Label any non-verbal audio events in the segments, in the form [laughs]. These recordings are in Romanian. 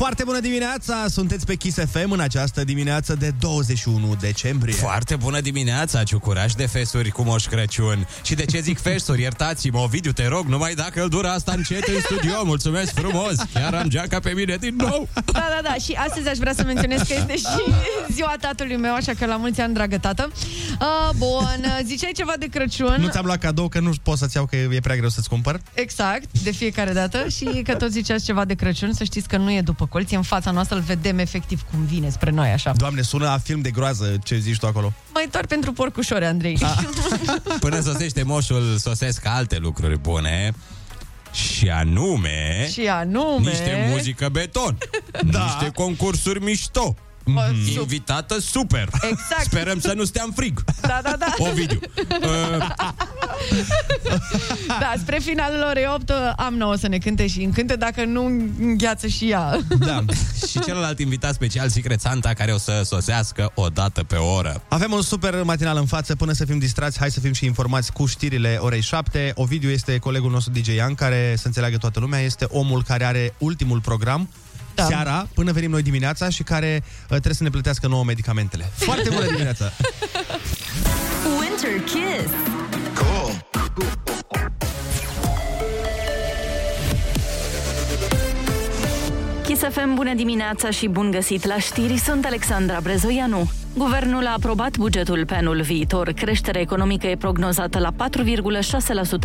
Foarte bună dimineața! Sunteți pe Kiss FM în această dimineață de 21 decembrie. Foarte bună dimineața, ciucuraș de fesuri cu Moș Crăciun. Și de ce zic [laughs] fesuri? Iertați-mă, Ovidiu, te rog, numai dacă îl dura asta încet în studio. Mulțumesc frumos! Chiar am geaca pe mine din nou! Da, da, da. Și astăzi aș vrea să menționez că este și [laughs] ziua tatălui meu, așa că la mulți ani, dragă tată. Uh, bun, ziceai ceva de Crăciun. Nu ți-am luat cadou că nu pot să-ți iau că e prea greu să-ți cumpăr. Exact, de fiecare dată și că tot ziceați ceva de Crăciun, să știți că nu e după colț, e în fața noastră, îl vedem efectiv cum vine spre noi, așa. Doamne, sună a film de groază ce zici tu acolo. Mai doar pentru porcușori, Andrei. [laughs] Până sosește moșul, sosesc alte lucruri bune. Și anume... și anume... Niște muzică beton. Da. Niște concursuri mișto. Bă, sup- Invitată super. Exact. Sperăm să nu stea în frig. Da, da, da. Ovidiu. Uh, Da, spre finalul orei 8 am nouă să ne cânte și încânte dacă nu îngheață și ea. Da. și celălalt invitat special, Secret Santa, care o să sosească o dată pe oră. Avem un super matinal în față, până să fim distrați, hai să fim și informați cu știrile orei 7. Ovidiu este colegul nostru DJ Ian, care, să înțeleagă toată lumea, este omul care are ultimul program Da. seara, până venim noi dimineața și care uh, trebuie să ne plătească nouă medicamentele. Foarte bună dimineața! [laughs] Winter Kiss. Kiss FM, bună dimineața și bun găsit la știri, sunt Alexandra Brezoianu. Guvernul a aprobat bugetul pe anul viitor. Creșterea economică e prognozată la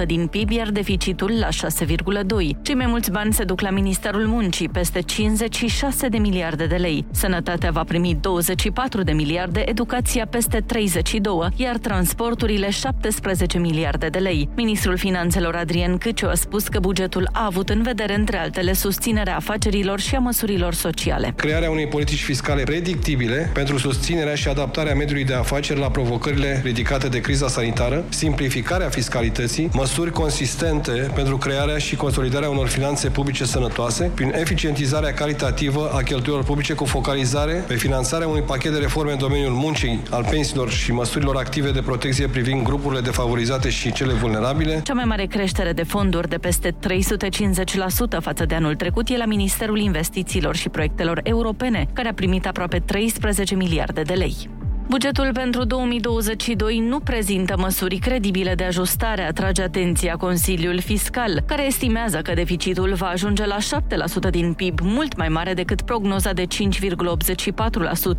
4,6% din PIB, iar deficitul la 6,2%. Cei mai mulți bani se duc la Ministerul Muncii, peste 56 de miliarde de lei. Sănătatea va primi 24 de miliarde, educația peste 32, iar transporturile 17 miliarde de lei. Ministrul Finanțelor Adrian Câciu a spus că bugetul a avut în vedere, între altele, susținerea afacerilor și a măsurilor sociale. crearea unei politici fiscale predictibile pentru susținerea și adaptarea mediului de afaceri la provocările ridicate de criza sanitară, simplificarea fiscalității, măsuri consistente pentru crearea și consolidarea unor finanțe publice sănătoase, prin eficientizarea calitativă a cheltuielor publice cu focalizare pe finanțarea unui pachet de reforme în domeniul muncii, al pensiilor și măsurilor active de protecție privind grupurile defavorizate și cele vulnerabile, Cea mai mare creștere de fonduri de peste 350% față de anul trecut e la Ministerul Investițiilor și Proiectelor Europene, care a primit aproape 13 miliarde de lei. Bugetul pentru 2022 nu prezintă măsuri credibile de ajustare, atrage atenția Consiliul Fiscal, care estimează că deficitul va ajunge la 7% din PIB, mult mai mare decât prognoza de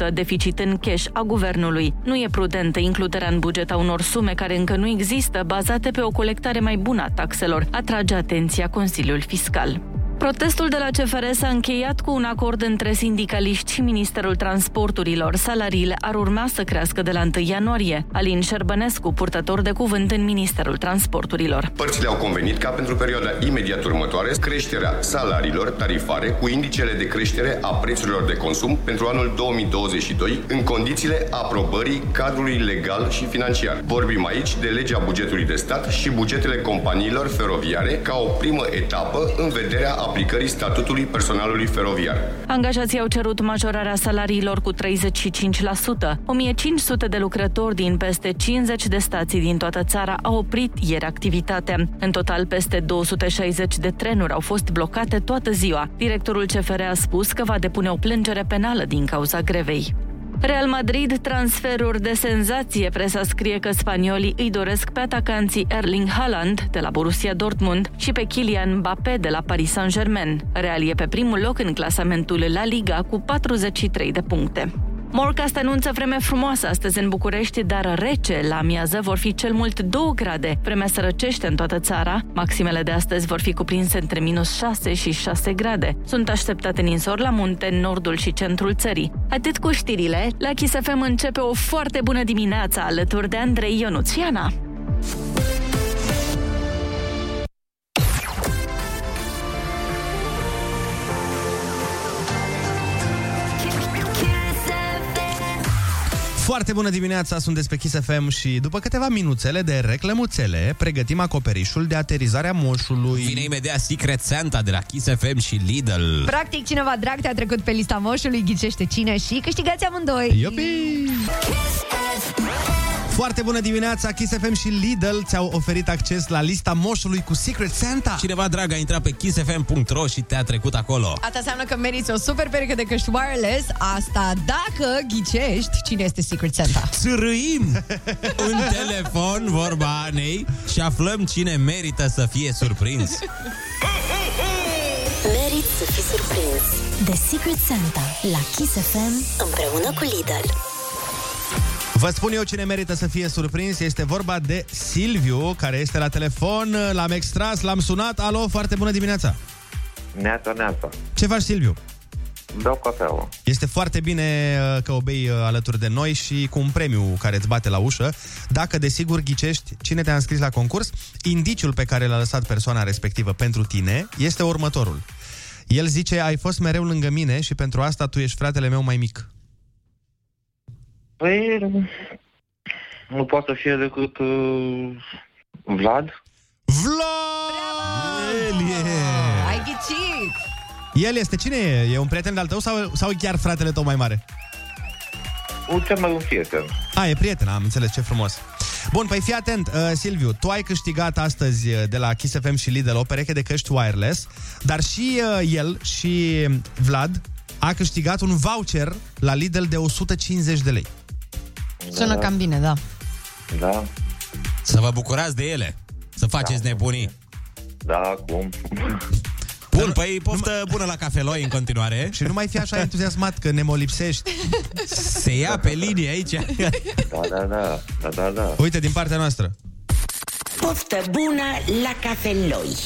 5,84% deficit în cash a guvernului. Nu e prudentă includerea în buget a unor sume care încă nu există, bazate pe o colectare mai bună a taxelor, atrage atenția Consiliul Fiscal. Protestul de la CFR s-a încheiat cu un acord între sindicaliști și Ministerul Transporturilor. Salariile ar urma să crească de la 1 ianuarie. Alin Șerbănescu, purtător de cuvânt în Ministerul Transporturilor. Părțile au convenit ca pentru perioada imediat următoare creșterea salariilor tarifare cu indicele de creștere a prețurilor de consum pentru anul 2022 în condițiile aprobării cadrului legal și financiar. Vorbim aici de legea bugetului de stat și bugetele companiilor feroviare ca o primă etapă în vederea aplicării statutului personalului feroviar. Angajații au cerut majorarea salariilor cu 35%. 1500 de lucrători din peste 50 de stații din toată țara au oprit ieri activitatea. În total, peste 260 de trenuri au fost blocate toată ziua. Directorul CFR a spus că va depune o plângere penală din cauza grevei. Real Madrid, transferuri de senzație. Presa scrie că spaniolii îi doresc pe atacanții Erling Haaland de la Borussia Dortmund și pe Kylian Mbappé de la Paris Saint-Germain. Real e pe primul loc în clasamentul La Liga cu 43 de puncte. Morcast anunță vreme frumoasă astăzi în București, dar rece. La amiază vor fi cel mult 2 grade. Vremea se răcește în toată țara. Maximele de astăzi vor fi cuprinse între minus 6 și 6 grade. Sunt așteptate ninsori la munte, în nordul și centrul țării. Atât cu știrile, la Kiss FM începe o foarte bună dimineață alături de Andrei Ionuțiana. Foarte bună dimineața, sunteți pe Kiss FM și după câteva minuțele de reclămuțele, pregătim acoperișul de aterizare a moșului. Vine imediat Secret Santa de la Kiss FM și Lidl. Practic, cineva drag te-a trecut pe lista moșului, ghicește cine și câștigați amândoi. Iopi! Foarte bună dimineața, Kiss FM și Lidl ți-au oferit acces la lista moșului cu Secret Santa. Cineva drag a intrat pe kissfm.ro și te-a trecut acolo. Asta înseamnă că meriți o super pereche de căști wireless. Asta dacă ghicești cine este Secret Santa. Țârâim în telefon vorba Anei și aflăm cine merită să fie surprins. Merit să fii surprins de Secret Santa la Kiss FM împreună cu Lidl. Vă spun eu cine merită să fie surprins. Este vorba de Silviu, care este la telefon. L-am extras, l-am sunat. Alo, foarte bună dimineața. Neața, neața. Ce faci, Silviu? Beau cafeaua. Este foarte bine uh, că o bei uh, alături de noi și cu un premiu care îți bate la ușă. Dacă, desigur, ghicești cine te-a înscris la concurs, indiciul pe care l-a lăsat persoana respectivă pentru tine este următorul. El zice, ai fost mereu lângă mine și pentru asta tu ești fratele meu mai mic. Păi, nu poate să fie decât uh, Vlad. Vlad! El e! Ai ghicit! El este cine e? E un prieten de-al tău sau, sau chiar fratele tău mai mare? Un cel mai un prieten. A, e prieten, am înțeles, ce frumos. Bun, păi fii atent, uh, Silviu, tu ai câștigat astăzi uh, de la Kiss FM și Lidl o pereche de căști wireless, dar și uh, el și Vlad a câștigat un voucher la Lidl de 150 de lei. Sună cam bine, da. Da, Să vă bucurați de ele. Să faceți nebunii. da, cum? Bun, păi poftă bună la cafeloi în continuare. Și nu mai fi așa entuziasmat că ne molipsești. Se ia pe linie aici. Da, da, da, da, da, da. Uite, din partea noastră. Poftă bună la cafeloi!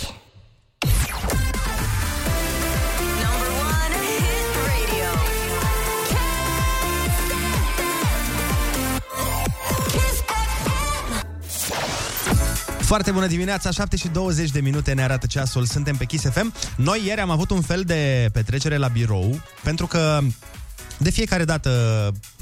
Foarte bună dimineața, 7 și 20 de minute ne arată ceasul, suntem pe Kiss FM. Noi ieri am avut un fel de petrecere la birou, pentru că de fiecare dată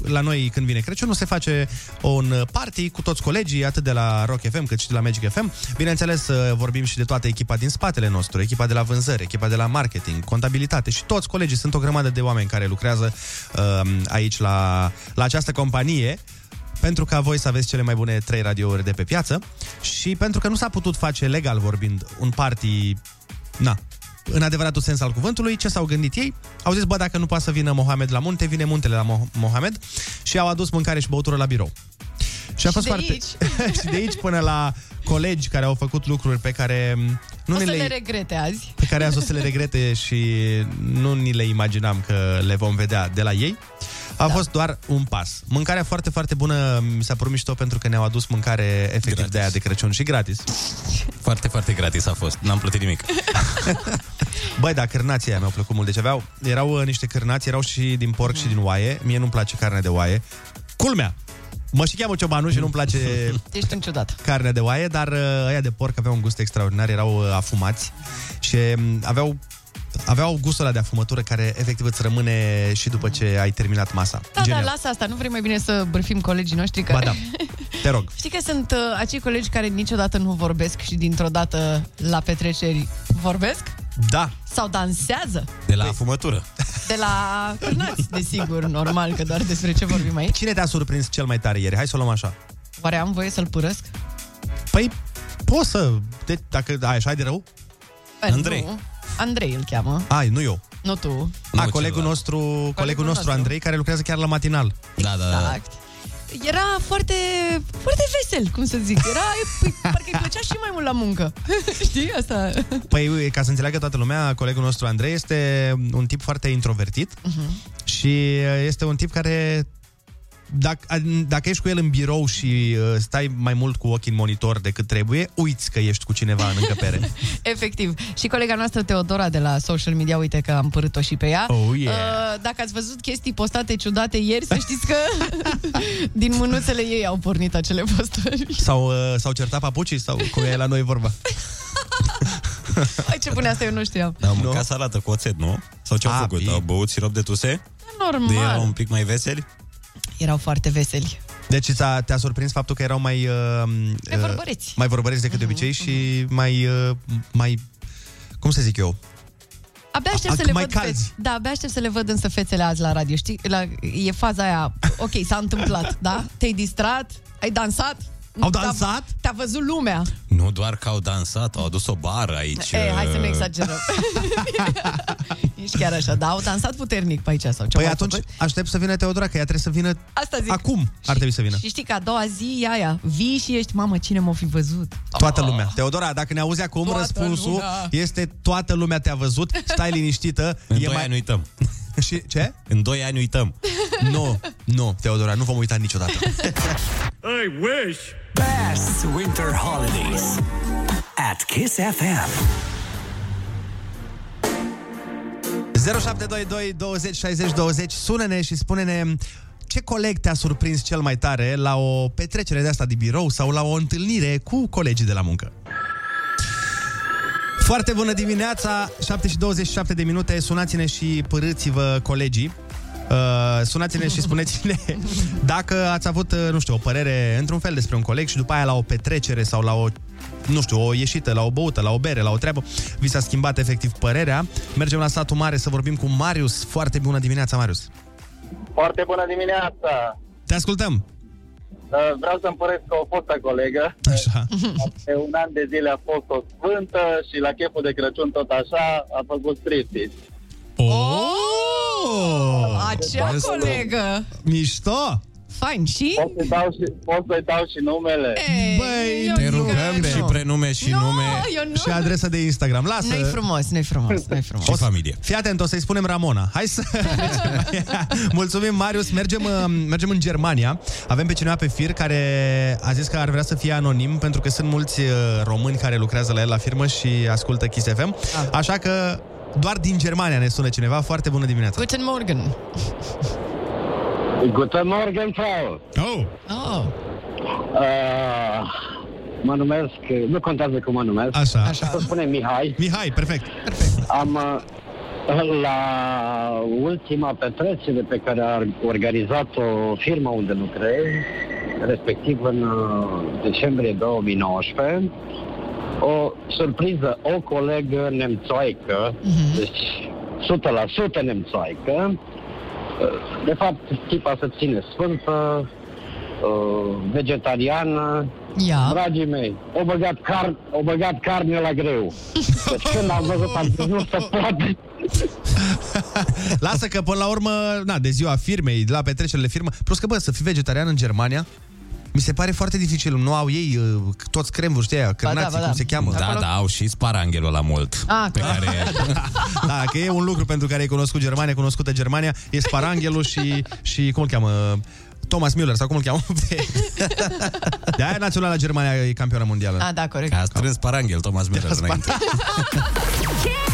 la noi când vine Crăciunul se face un party cu toți colegii, atât de la Rock FM cât și de la Magic FM. Bineînțeles, vorbim și de toată echipa din spatele nostru, echipa de la vânzări, echipa de la marketing, contabilitate și toți colegii. Sunt o grămadă de oameni care lucrează uh, aici la, la această companie pentru ca voi să aveți cele mai bune trei radiouri de pe piață și pentru că nu s-a putut face legal vorbind un party, na, în adevăratul sens al cuvântului, ce s-au gândit ei? Au zis, bă, dacă nu poate să vină Mohamed la munte, vine muntele la Mo- Mohamed și au adus mâncare și băutură la birou. Și a Și fost de foarte... [laughs] și de aici până la colegi care au făcut lucruri pe care nu o ne să le... le regrete azi. pe care azi o să le regrete și nu ni le imaginam că le vom vedea de la ei. A da. fost doar un pas. Mâncarea foarte, foarte bună, mi s-a părut mișto pentru că ne-au adus mâncare efectiv gratis. de aia de Crăciun și gratis. Foarte, foarte gratis a fost. N-am plătit nimic. [laughs] Băi, da, cârnații aia mi-au plăcut mult. Deci aveau, erau uh, niște cârnați, erau și din porc mm. și din oaie. Mie nu-mi place carne de oaie. Culmea! Mă și cheamă ciobanul și nu-mi place [laughs] Ești un ciudat. carne de oaie, dar uh, ăia de porc aveau un gust extraordinar, erau uh, afumați și um, aveau aveau gustul ăla de afumătură care efectiv îți rămâne și după ce ai terminat masa. Da, da, lasă asta. Nu vrei mai bine să bârfim colegii noștri? Că... Ba da, te rog. [laughs] Știi că sunt uh, acei colegi care niciodată nu vorbesc și dintr-o dată la petreceri vorbesc? Da. Sau dansează? De la afumătură. De la cârnați, desigur, normal, că doar despre ce vorbim aici. Cine te-a surprins cel mai tare ieri? Hai să o luăm așa. Oare am voie să-l părăsc? Păi, poți să... De, dacă ai așa de rău? Bă, Nu. Andrei îl cheamă, Ai, nu eu. nu tu. Nu A, colegul celălalt. nostru, colegul, nostru. nostru Andrei, care lucrează chiar la matinal. Da, da, da. Exact. Era foarte, foarte vesel, cum să zic. Era, păi, parcă îi plăcea și mai mult la muncă. [laughs] Știi asta? Păi, ca să înțeleagă toată lumea, colegul nostru Andrei este un tip foarte introvertit uh-huh. și este un tip care dacă, dacă ești cu el în birou și uh, stai mai mult cu ochii în monitor decât trebuie, uiți că ești cu cineva în încăpere. [laughs] Efectiv. Și colega noastră, Teodora, de la social media, uite că am părât-o și pe ea. Oh, yeah. Uh, dacă ați văzut chestii postate ciudate ieri, să știți că [laughs] din mânuțele ei au pornit acele postări. sau, uh, sau certat papucii sau cum e la noi vorba. Ai ce pune asta, eu nu știam. Au mâncat salată cu oțet, nu? Sau ce-au A, făcut? bine. Au băut sirop de tuse? De Normal. erau un pic mai veseli? Erau foarte veseli. Deci ți-a, te-a surprins faptul că erau mai... Uh, Mai uh, vorbăreți. Mai vorbăreți decât de obicei și mai... Uh, mai... Cum să zic eu? Abia aștept A- să le mai văd calzi. fețe. Da, abia aștept să le văd însă fețele azi la radio, știi? La, e faza aia, ok, s-a întâmplat, da? Te-ai distrat, ai dansat? Au Te-a- dansat? Te-a văzut lumea. Nu doar că au dansat, au adus o bară aici. E, hai să nu uh, exagerăm. [laughs] Ești chiar așa, da? Au dansat puternic pe aici sau ce Păi au atunci făcut? aștept să vină Teodora, că ea trebuie să vină Asta zic. acum. Ar trebui să vină. Și știi că a doua zi e aia, vii și ești, mamă, cine m-a fi văzut? Toată lumea. Teodora, dacă ne auzi acum, Toată răspunsul lumea. este toată lumea te-a văzut. Stai liniștită. În e doi ani uităm. [laughs] Și ce? În 2 ani uităm. [laughs] Nu, nu, Teodora, nu vom uita niciodată. I wish. Best winter holidays at Kiss FM. 0722 20 60 20 Sună-ne și spune-ne ce coleg te-a surprins cel mai tare la o petrecere de asta de birou sau la o întâlnire cu colegii de la muncă. Foarte bună dimineața, 7 și 27 de minute, sunați-ne și părâți-vă colegii. Uh, sunați-ne și spuneți-ne [laughs] dacă ați avut, uh, nu știu, o părere într-un fel despre un coleg și după aia la o petrecere sau la o nu știu, o ieșită, la o băută, la o bere, la o treabă, vi s-a schimbat efectiv părerea. Mergem la satul mare să vorbim cu Marius. Foarte bună dimineața, Marius. Foarte bună dimineața! Te ascultăm. Uh, Vreau să împăresc cu o fostă colegă. Așa. [laughs] Pe un an de zile a fost o sfântă și la cheful de Crăciun tot așa a făcut striptease. Oh! Acea Asta. colegă! Mișto! Fain, și? Pot să-i dau și, pot să-i dau și numele? Băi, eu Te zic că rugăm nu. și prenume și Nu, nume eu nu. Și adresa de Instagram. Lasă. Nu-i frumos, nu-i frumos, nu-i frumos. și familie. Fii atent, o să-i spunem Ramona. Hai să... [laughs] Mulțumim, Marius. Mergem, uh, mergem în Germania. Avem pe cineva pe fir care a zis că ar vrea să fie anonim pentru că sunt mulți uh, români care lucrează la el la firmă și ascultă Kiss FM. Așa că doar din Germania ne sună cineva. Foarte bună dimineața. Guten Morgen. Guten Morgen, Frau! Oh! Oh. Uh, mă numesc, nu contează cum mă numesc. Așa. Așa. Să spune Mihai. Mihai, perfect. Am uh, la ultima petrecere pe care a organizat-o firma unde lucrez, respectiv în uh, decembrie 2019, o surpriză, o colegă nemțoaică, deci 100% nemțoaică, uh, de fapt, tipa se ține sfântă, uh, vegetariană, Ia. Dragii mei, o băgat, car- o băgat carne la greu. Deci când am văzut, am zis, nu se poate. [laughs] Lasă că până la urmă, na, de ziua firmei, de la petrecerile firmă, plus că, bă, să fii vegetarian în Germania, mi se pare foarte dificil. Nu au ei uh, toți cremvuri, știi, aia, crânații, ba da. cum se cheamă. Da, da, au și sparanghelul la mult. Ah, pe clar. care [laughs] Da, că e un lucru pentru care ai cunoscut Germania, cunoscută Germania, e Sparanghelul și, și cum îl cheamă? Thomas Müller, sau cum îl cheamă? [laughs] De aia Naționala Germania e campioană mondială. Ah, da, corect. a strâns paranghel Thomas Müller înainte. [laughs]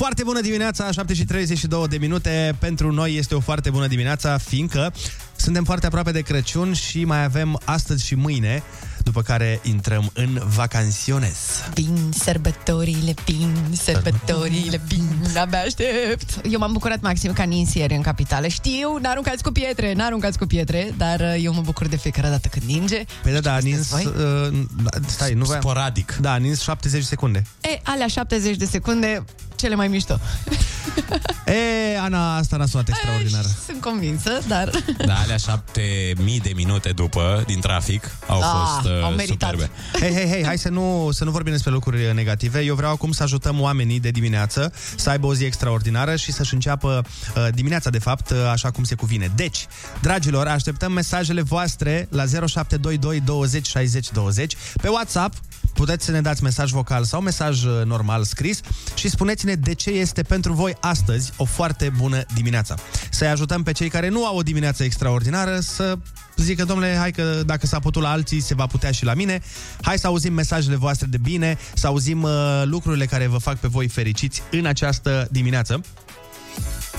Foarte bună dimineața, 7 și 32 de minute. Pentru noi este o foarte bună dimineața, fiindcă suntem foarte aproape de Crăciun și mai avem astăzi și mâine, după care intrăm în vacanciones. Vin sărbătorile, vin sărbătorile, vin, abia aștept. Eu m-am bucurat maxim ca nins ieri în capitală. Știu, n-aruncați cu pietre, n-aruncați cu pietre, dar uh, eu mă bucur de fiecare dată când ninge. Păi da, da, a nins... voi? Uh, stai, nu voiam... Sporadic. Da, a nins 70 secunde. E, alea 70 de secunde, cele mai mișto. [laughs] [laughs] E, Ana, asta n-a sunat extraordinar. Sunt convinsă, dar... [laughs] Da, alea șapte mii de minute după, din trafic, au Ah, fost uh, au meritat. superbe. [laughs] Hei, hei, hei, hai să nu, să nu vorbim despre lucruri negative. Eu vreau acum să ajutăm oamenii de dimineață să aibă o zi extraordinară și să-și înceapă uh, dimineața, de fapt, uh, așa cum se cuvine. Deci, dragilor, așteptăm mesajele voastre la 0722 20 60 20 pe WhatsApp. Puteți să ne dați mesaj vocal sau mesaj uh, normal scris și spuneți-ne de ce este pentru voi astăzi o foarte bună dimineața. Să-i ajutăm pe cei care nu au o dimineață extraordinară să zică, domnule, hai că dacă s-a putut la alții, se va putea și la mine. Hai să auzim mesajele voastre de bine, să auzim uh, lucrurile care vă fac pe voi fericiți în această dimineață.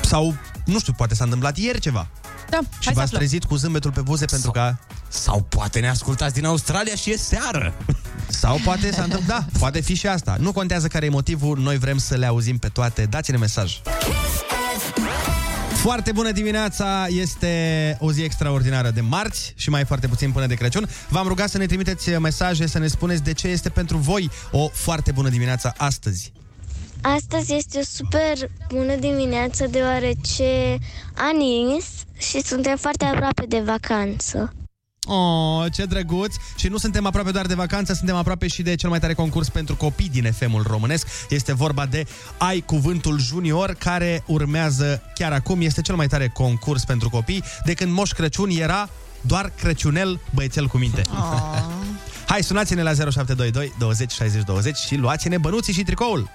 Sau, nu știu, poate s-a întâmplat ieri ceva. Da, Și hai să v-ați aflăm. trezit cu zâmbetul pe buze pentru că... Sau poate ne ascultați din Australia și e seară. Sau poate s-a întâmplat, da, poate fi și asta. Nu contează care e motivul, noi vrem să le auzim pe toate. Dați-ne mesaj. Foarte bună dimineața! Este o zi extraordinară de marți și mai foarte puțin până de Crăciun. V-am rugat să ne trimiteți mesaje, să ne spuneți de ce este pentru voi o foarte bună dimineața astăzi. Astăzi este o super bună dimineață deoarece a nins și suntem foarte aproape de vacanță. Oh, ce drăguț! Și nu suntem aproape doar de vacanță, suntem aproape și de cel mai tare concurs pentru copii din FM-ul românesc. Este vorba de Ai Cuvântul Junior, care urmează chiar acum. Este cel mai tare concurs pentru copii, de când Moș Crăciun era doar Crăciunel băiețel cu minte. Oh. Hai, sunați-ne la 0722 20 60 20 și luați-ne bănuții și tricoul.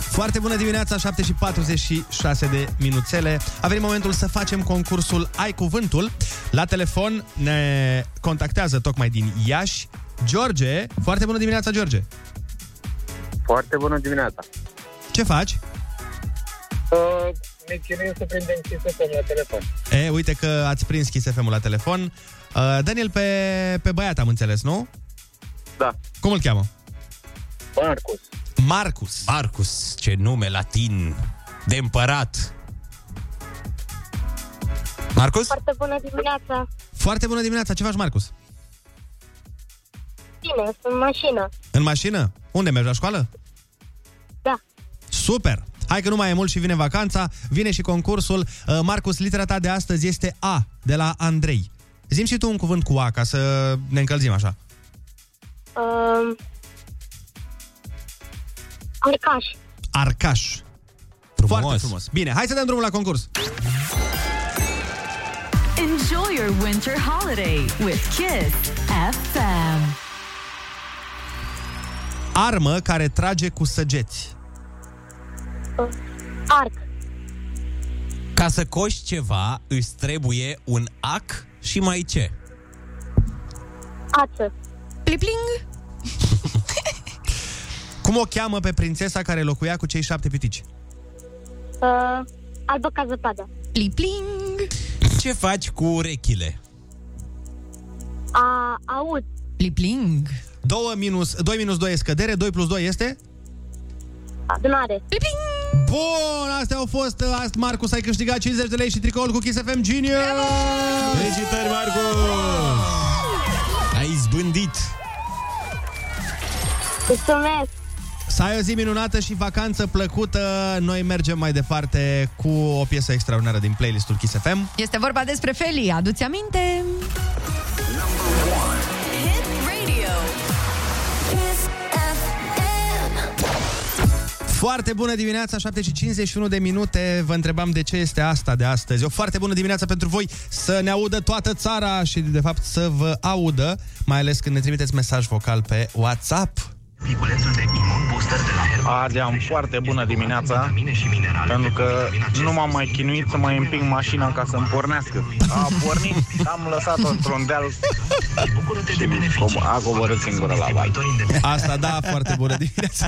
Foarte bună dimineața, 7 și 46 de minuțele. A venit momentul să facem concursul Ai Cuvântul. La telefon ne contactează tocmai din Iași George. Foarte bună dimineața, George. Foarte bună dimineața. Ce faci? Uh, ne chinuim să prindem CSFM la telefon. E, uite că ați prins Kiss FM-ul la telefon. Uh, Daniel pe, pe băiat, am înțeles, nu? Da. Cum îl cheamă? Marcus. Marcus. Marcus, ce nume latin de împărat. Marcus? Foarte bună dimineața! Foarte bună dimineața. Ce faci, Marcus? Bine, sunt în mașină. În mașină? Unde mergi, la școală? Da. Super! Hai că nu mai e mult și vine vacanța, vine și concursul. Uh, Marcus, litera ta de astăzi este A, de la Andrei. Zim și tu un cuvânt cu A, ca să ne încălzim așa. Um, Arcaș. Arcaș. Frumos. Foarte frumos. Bine, hai să dăm drumul la concurs. Enjoy your winter holiday with Kiss FM. Armă care trage cu săgeți. Arc. Ca să coși ceva, îți trebuie un ac și mai ce? Ață. Plipling. [laughs] Cum o cheamă pe prințesa care locuia cu cei șapte pitici? Uh, albă ca zăpadă. Plipling. Ce faci cu urechile? A, aud. Plipling. 2 minus, 2 minus 2 e scădere, 2 plus 2 este? Adunare. Plipling. Bun, astea au fost. Ast, Marcus, ai câștigat 50 de lei și tricoul cu Kiss FM Junior. Felicitări, Marcus! Ai izbândit. Mulțumesc. Să ai o zi minunată și vacanță plăcută. Noi mergem mai departe cu o piesă extraordinară din playlistul Kiss FM. Este vorba despre Feli, aduți aminte? Hit Radio. Foarte bună dimineața, 7 și 51 de minute. Vă întrebam de ce este asta de astăzi. O foarte bună dimineață pentru voi să ne audă toată țara și, de fapt, să vă audă, mai ales când ne trimiteți mesaj vocal pe WhatsApp. Adeam foarte bună dimineața Pentru că nu m-am mai chinuit să mai împing mașina ca să-mi pornească A [laughs] pornit, am lăsat-o într-un deal Și com- a coborât singură la val Asta, da, foarte bună dimineața.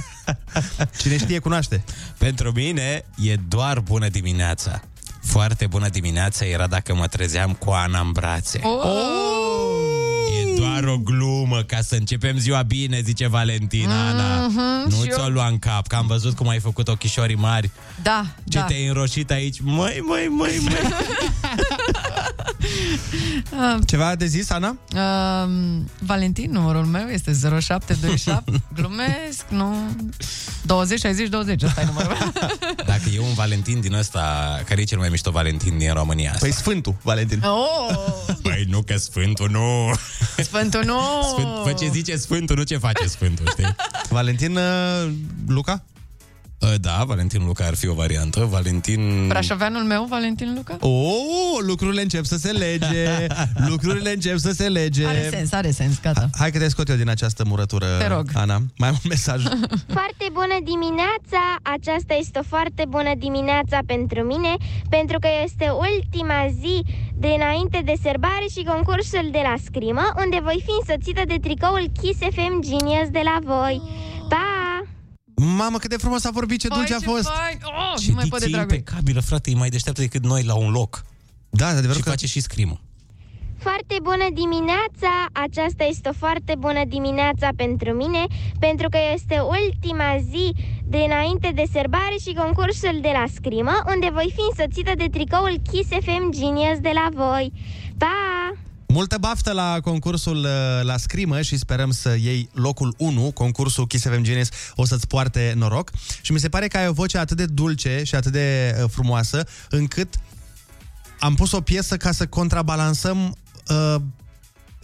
Cine știe, cunoaște. Pentru mine e doar bună dimineața. Foarte bună dimineața era dacă mă trezeam cu Ana în brațe. Oh! E doar o glumă ca să începem ziua bine, zice Valentina, Ana. Mhm, Nu și ți-o eu- lua în cap, că am văzut cum ai făcut ochișorii mari. Da, Ce da. te-ai înroșit aici? Măi, măi, măi, măi. [laughs] [laughs] Ceva de zis, Ana? Uh, Valentin, numărul meu este 0727. [laughs] Glumesc, nu... 20 60 20, ăsta e numărul meu. [laughs] Dacă e un Valentin din ăsta, care e cel mai mișto Valentin din România asta? Păi Sfântul Valentin. Oh, Păi nu că Sfântul nu... Sfântul nu! Sfânt, fă ce zice Sfântul, nu ce face Sfântul, știi? Valentin uh, Luca? Uh, Da, Valentin Luca ar fi o variantă. Valentin... Brașoveanul meu, Valentin Luca? Oh, lucrurile încep să se lege. [laughs] lucrurile încep să se lege. Are sens, are sens, gata. Hai că te scot eu din această murătură, Te rog. Ana. Mai am un mesaj. [laughs] Foarte bună dimineața! Aceasta este o foarte bună dimineața pentru mine, pentru că este ultima zi dinainte de serbare și concursul de la scrimă, unde voi fi însoțită de tricoul Kiss FM Genius de la voi. Pa! Mamă, cât de frumos a vorbit, ce dulce a fost. Oh, Ce nu mai pot de dicție dragul. impecabilă, frate, e mai deșteaptă decât noi la un loc. Da, de adevărat Și că... face și scrimă. Foarte bună dimineața! Aceasta este o foarte bună dimineața pentru mine, pentru că este ultima zi dinainte de serbare și concursul de la scrimă, unde voi fi însoțită de tricoul Kiss FM Genius de la voi. Pa! Multă baftă la concursul uh, la scrimă și sperăm să iei locul 1, concursul Kiss FM Genius, o să-ți poarte noroc. Și mi se pare că ai o voce atât de dulce și atât de uh, frumoasă, încât am pus o piesă ca să contrabalansăm uh,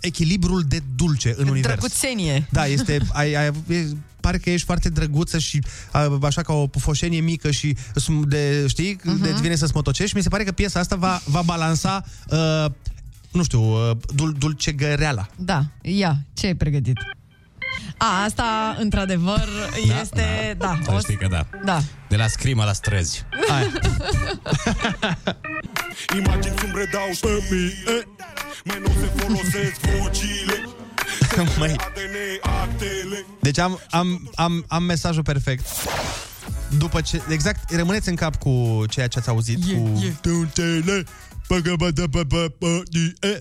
echilibrul de dulce în univers. Drăguțenie. Da, este, ai, ai, e, pare că ești foarte drăguță și a, așa ca o pufoșenie mică și sm- de, știi, uh-huh. de vine să smotocești. Mi se pare că piesa asta va, va balansa, uh, nu știu, uh, dul, dulcegăreala. Da, ia, ce ai pregătit? A, asta, într-adevăr, Da, este... Da, Să o știi că da. Da. De la scrimă la străzi. [laughs] Imagini cum redau pe mine Mai nu se folosesc vocile [laughs] Măi. ADN, actele Deci am, am, am, am mesajul perfect. După ce, exact, rămâneți în cap cu ceea ce ați auzit cu tuntele,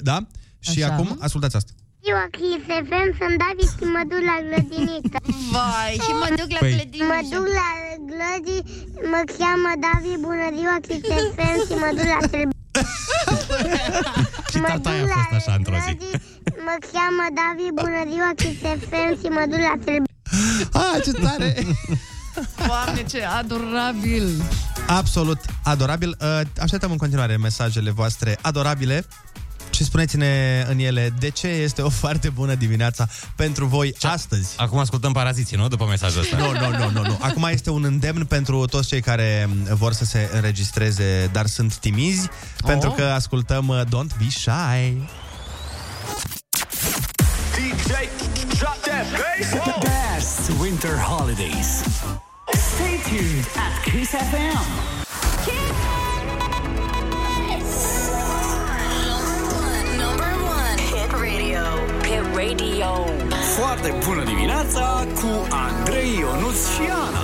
da? Și Așa. acum ascultați asta. Eu Kiss FM sunt David și mă duc la grădiniță. Vai, și mă duc la Păi- grădiniță. Mă duc la grădini, mă cheamă David, bună ziua Kiss FM și mă duc la sărbători. [laughs] Și tata a fost așa într-o zi. Mă cheamă David, bună ziua Kiss FM și mă duc la sărbători. Ah, ce tare! [laughs] Doamne, ce adorabil! Absolut adorabil. Uh, Așteptăm în continuare mesajele voastre adorabile și spuneți-ne în ele de ce este o foarte bună dimineața pentru voi astăzi. Acum ascultăm paraziții, nu? După mesajul ăsta. Nu, nu, nu, nu, nu. Acum este un îndemn pentru toți cei care vor să se înregistreze, dar sunt timizi, oh. pentru că ascultăm uh, Don't Be Shy. DJ, drop that bass. The best winter holidays. Stay tuned at Kiss FM. Number one. Hit radio. Hit radio. Foarte bună dimineața cu Andrei Ionuț și Ana.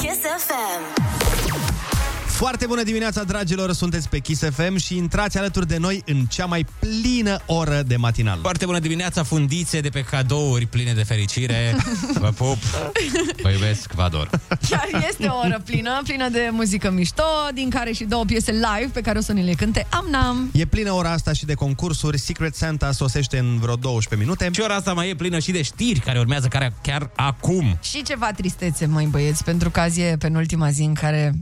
Kiss FM. Foarte bună dimineața, dragilor! Sunteți pe Kiss FM și intrați alături de noi în cea mai plină oră de matinal. Foarte bună dimineața, fundițe de pe cadouri pline de fericire. Vă pup, vă iubesc, vă ador. Chiar este o oră plină, plină de muzică mișto, din care și două piese live pe care o să ni le cânte Amnam. E plină ora asta și de concursuri. Secret Santa sosește în vreo 12 minute. Și ora asta mai e plină și de știri care urmează care chiar acum. Și ceva tristețe, măi băieți, pentru că azi e penultima zi în care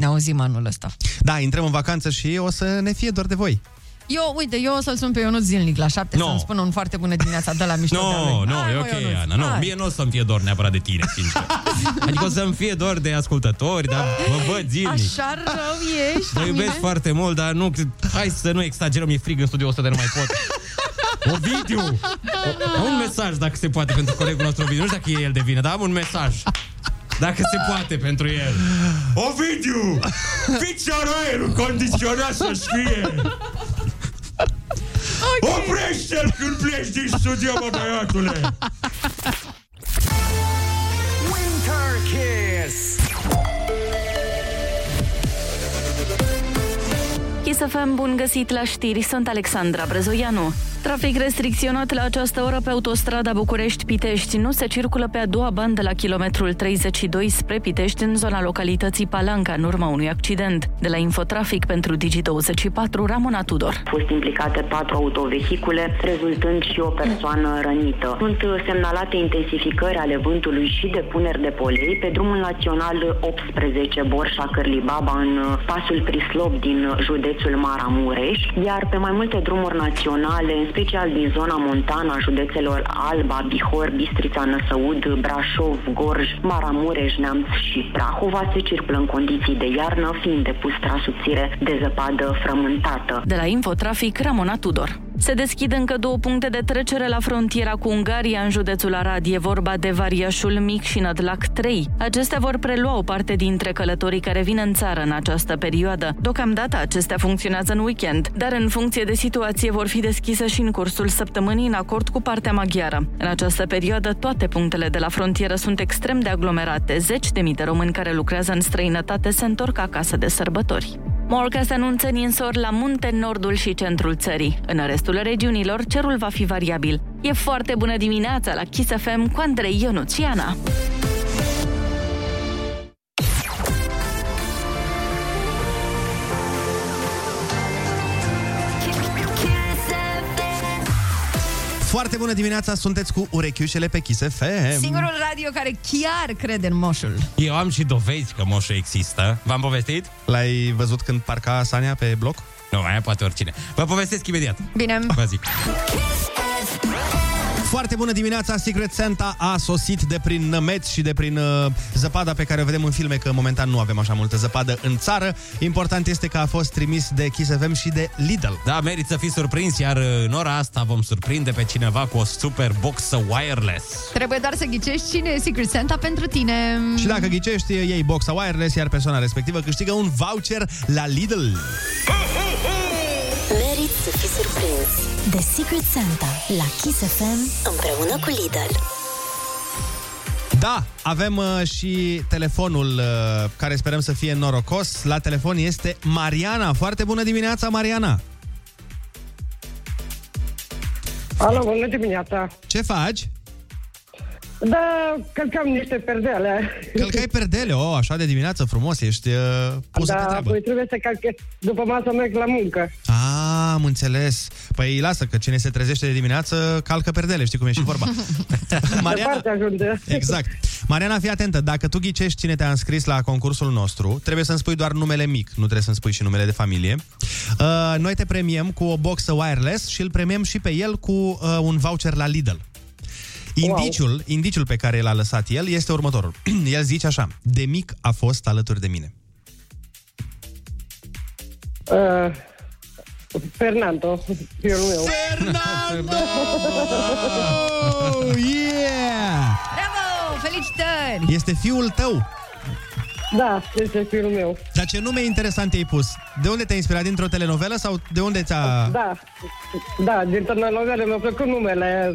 ne auzim anul ăsta. Da, intrăm în vacanță și o să ne fie doar de voi. Eu, uite, eu o să-l sun pe Ionut zilnic la șapte No. să-mi spună un foarte bună dimineața de la [laughs] mișto de Nu, avem. nu, Hai, e mă, ok, Ionuț, Ana. Nu, hai. mie nu o să-mi fie dor neapărat de tine, sincer. [laughs] Adică o să-mi fie dor de ascultători, dar mă văd zilnic. Așa rău ești Vă cu iubesc mine? foarte mult, dar nu, hai să nu exagerăm, e frig în studio 100 de nu mai pot. [laughs] Ovidiu! O, un mesaj, dacă se poate, pentru colegul nostru Ovidiu. Nu știu dacă e el de vină, dar am un mesaj. Dacă se poate pentru el. Ovidiu! Picioarul aerul condiționat să-și fie! Okay. Oprește-l când pleci din studio, mă, băiatule! Winter Kiss. Kiss FM, bun găsit la știri, sunt Alexandra Brezoianu. Trafic restricționat la această oră pe autostrada București-Pitești. Nu se circulă pe a doua bandă la kilometrul 32 spre Pitești, în zona localității Palanca, în urma unui accident. De la Infotrafic pentru Digi24, Ramona Tudor. Au fost implicate patru autovehicule, rezultând și o persoană rănită. Sunt uh, semnalate intensificări ale vântului și depuneri de polei pe drumul național 18 Borșa-Cârlibaba în uh, pasul Prislop din uh, județul Maramureș, iar pe mai multe drumuri naționale, în special din zona montană a județelor Alba, Bihor, Bistrița, Năsăud, Brașov, Gorj, Maramureș, Neamț și Prahova se circulă în condiții de iarnă, fiind depus subțire de zăpadă frământată. De la Infotrafic, Ramona Tudor. Se deschid încă două puncte de trecere la frontiera cu Ungaria în județul Arad. E vorba de Variașul Mic și Nădlac 3. Acestea vor prelua o parte dintre călătorii care vin în țară în această perioadă. Deocamdată acestea funcționează în weekend, dar în funcție de situație vor fi deschise și în cursul săptămânii în acord cu partea maghiară. În această perioadă, toate punctele de la frontieră sunt extrem de aglomerate. Zeci de mii de români care lucrează în străinătate se întorc acasă de sărbători. Morca se anunță ninsori la munte, nordul și centrul țării. În restul regiunilor, cerul va fi variabil. E foarte bună dimineața la Kiss FM cu Andrei Ionuțiana. Foarte bună dimineața, sunteți cu urechiușele pe Kiss FM. Singurul radio care chiar crede în moșul. Eu am și dovezi că moșul există. V-am povestit? L-ai văzut când parca Sania pe bloc? Nu, aia poate oricine. Vă povestesc imediat. Bine. Vă zic. Foarte bună dimineața, Secret Santa a sosit de prin nămeți și de prin uh, zăpada pe care o vedem în filme, că momentan nu avem așa multă zăpadă în țară. Important este că a fost trimis de Kiss FM și de Lidl. Da, merit să fii surprins, iar în ora asta vom surprinde pe cineva cu o super boxă wireless. Trebuie doar să ghicești cine e Secret Santa pentru tine. Și dacă ghicești, iei boxa wireless, iar persoana respectivă câștigă un voucher la Lidl. Merit să fii surprins de Secret Santa la Kiss FM împreună cu Lidl. Da, avem uh, și telefonul uh, care sperăm să fie norocos. La telefon este Mariana. Foarte bună dimineața, Mariana! Alo, bună dimineața! Ce faci? Da, călcam niște perdele. Călcai perdele, oh, așa de dimineață frumos, ești uh, pusă pe Da, treabă. păi trebuie să calc după masă merg la muncă. Ah, am înțeles. Păi lasă, că cine se trezește de dimineață calcă perdele, știi cum e și vorba. [laughs] Mariana, Departe ajunge. exact. Mariana, fii atentă, dacă tu ghicești cine te-a înscris la concursul nostru, trebuie să-mi spui doar numele mic, nu trebuie să-mi spui și numele de familie. Uh, noi te premiem cu o boxă wireless și îl premiem și pe el cu uh, un voucher la Lidl. Indiciul, wow. indiciul pe care l-a lăsat el este următorul. [clears throat] el zice așa, de mic a fost alături de mine. Uh, Fernando, [laughs] fiul meu. Fernando! Oh, [laughs] yeah! Bravo! Felicitări! Este fiul tău. Da, este fiul meu. Dar ce nume interesant i-ai pus? De unde te-ai inspirat? Dintr-o telenovelă sau de unde ți-a... Da, da, din telenovele mi-a plăcut numele.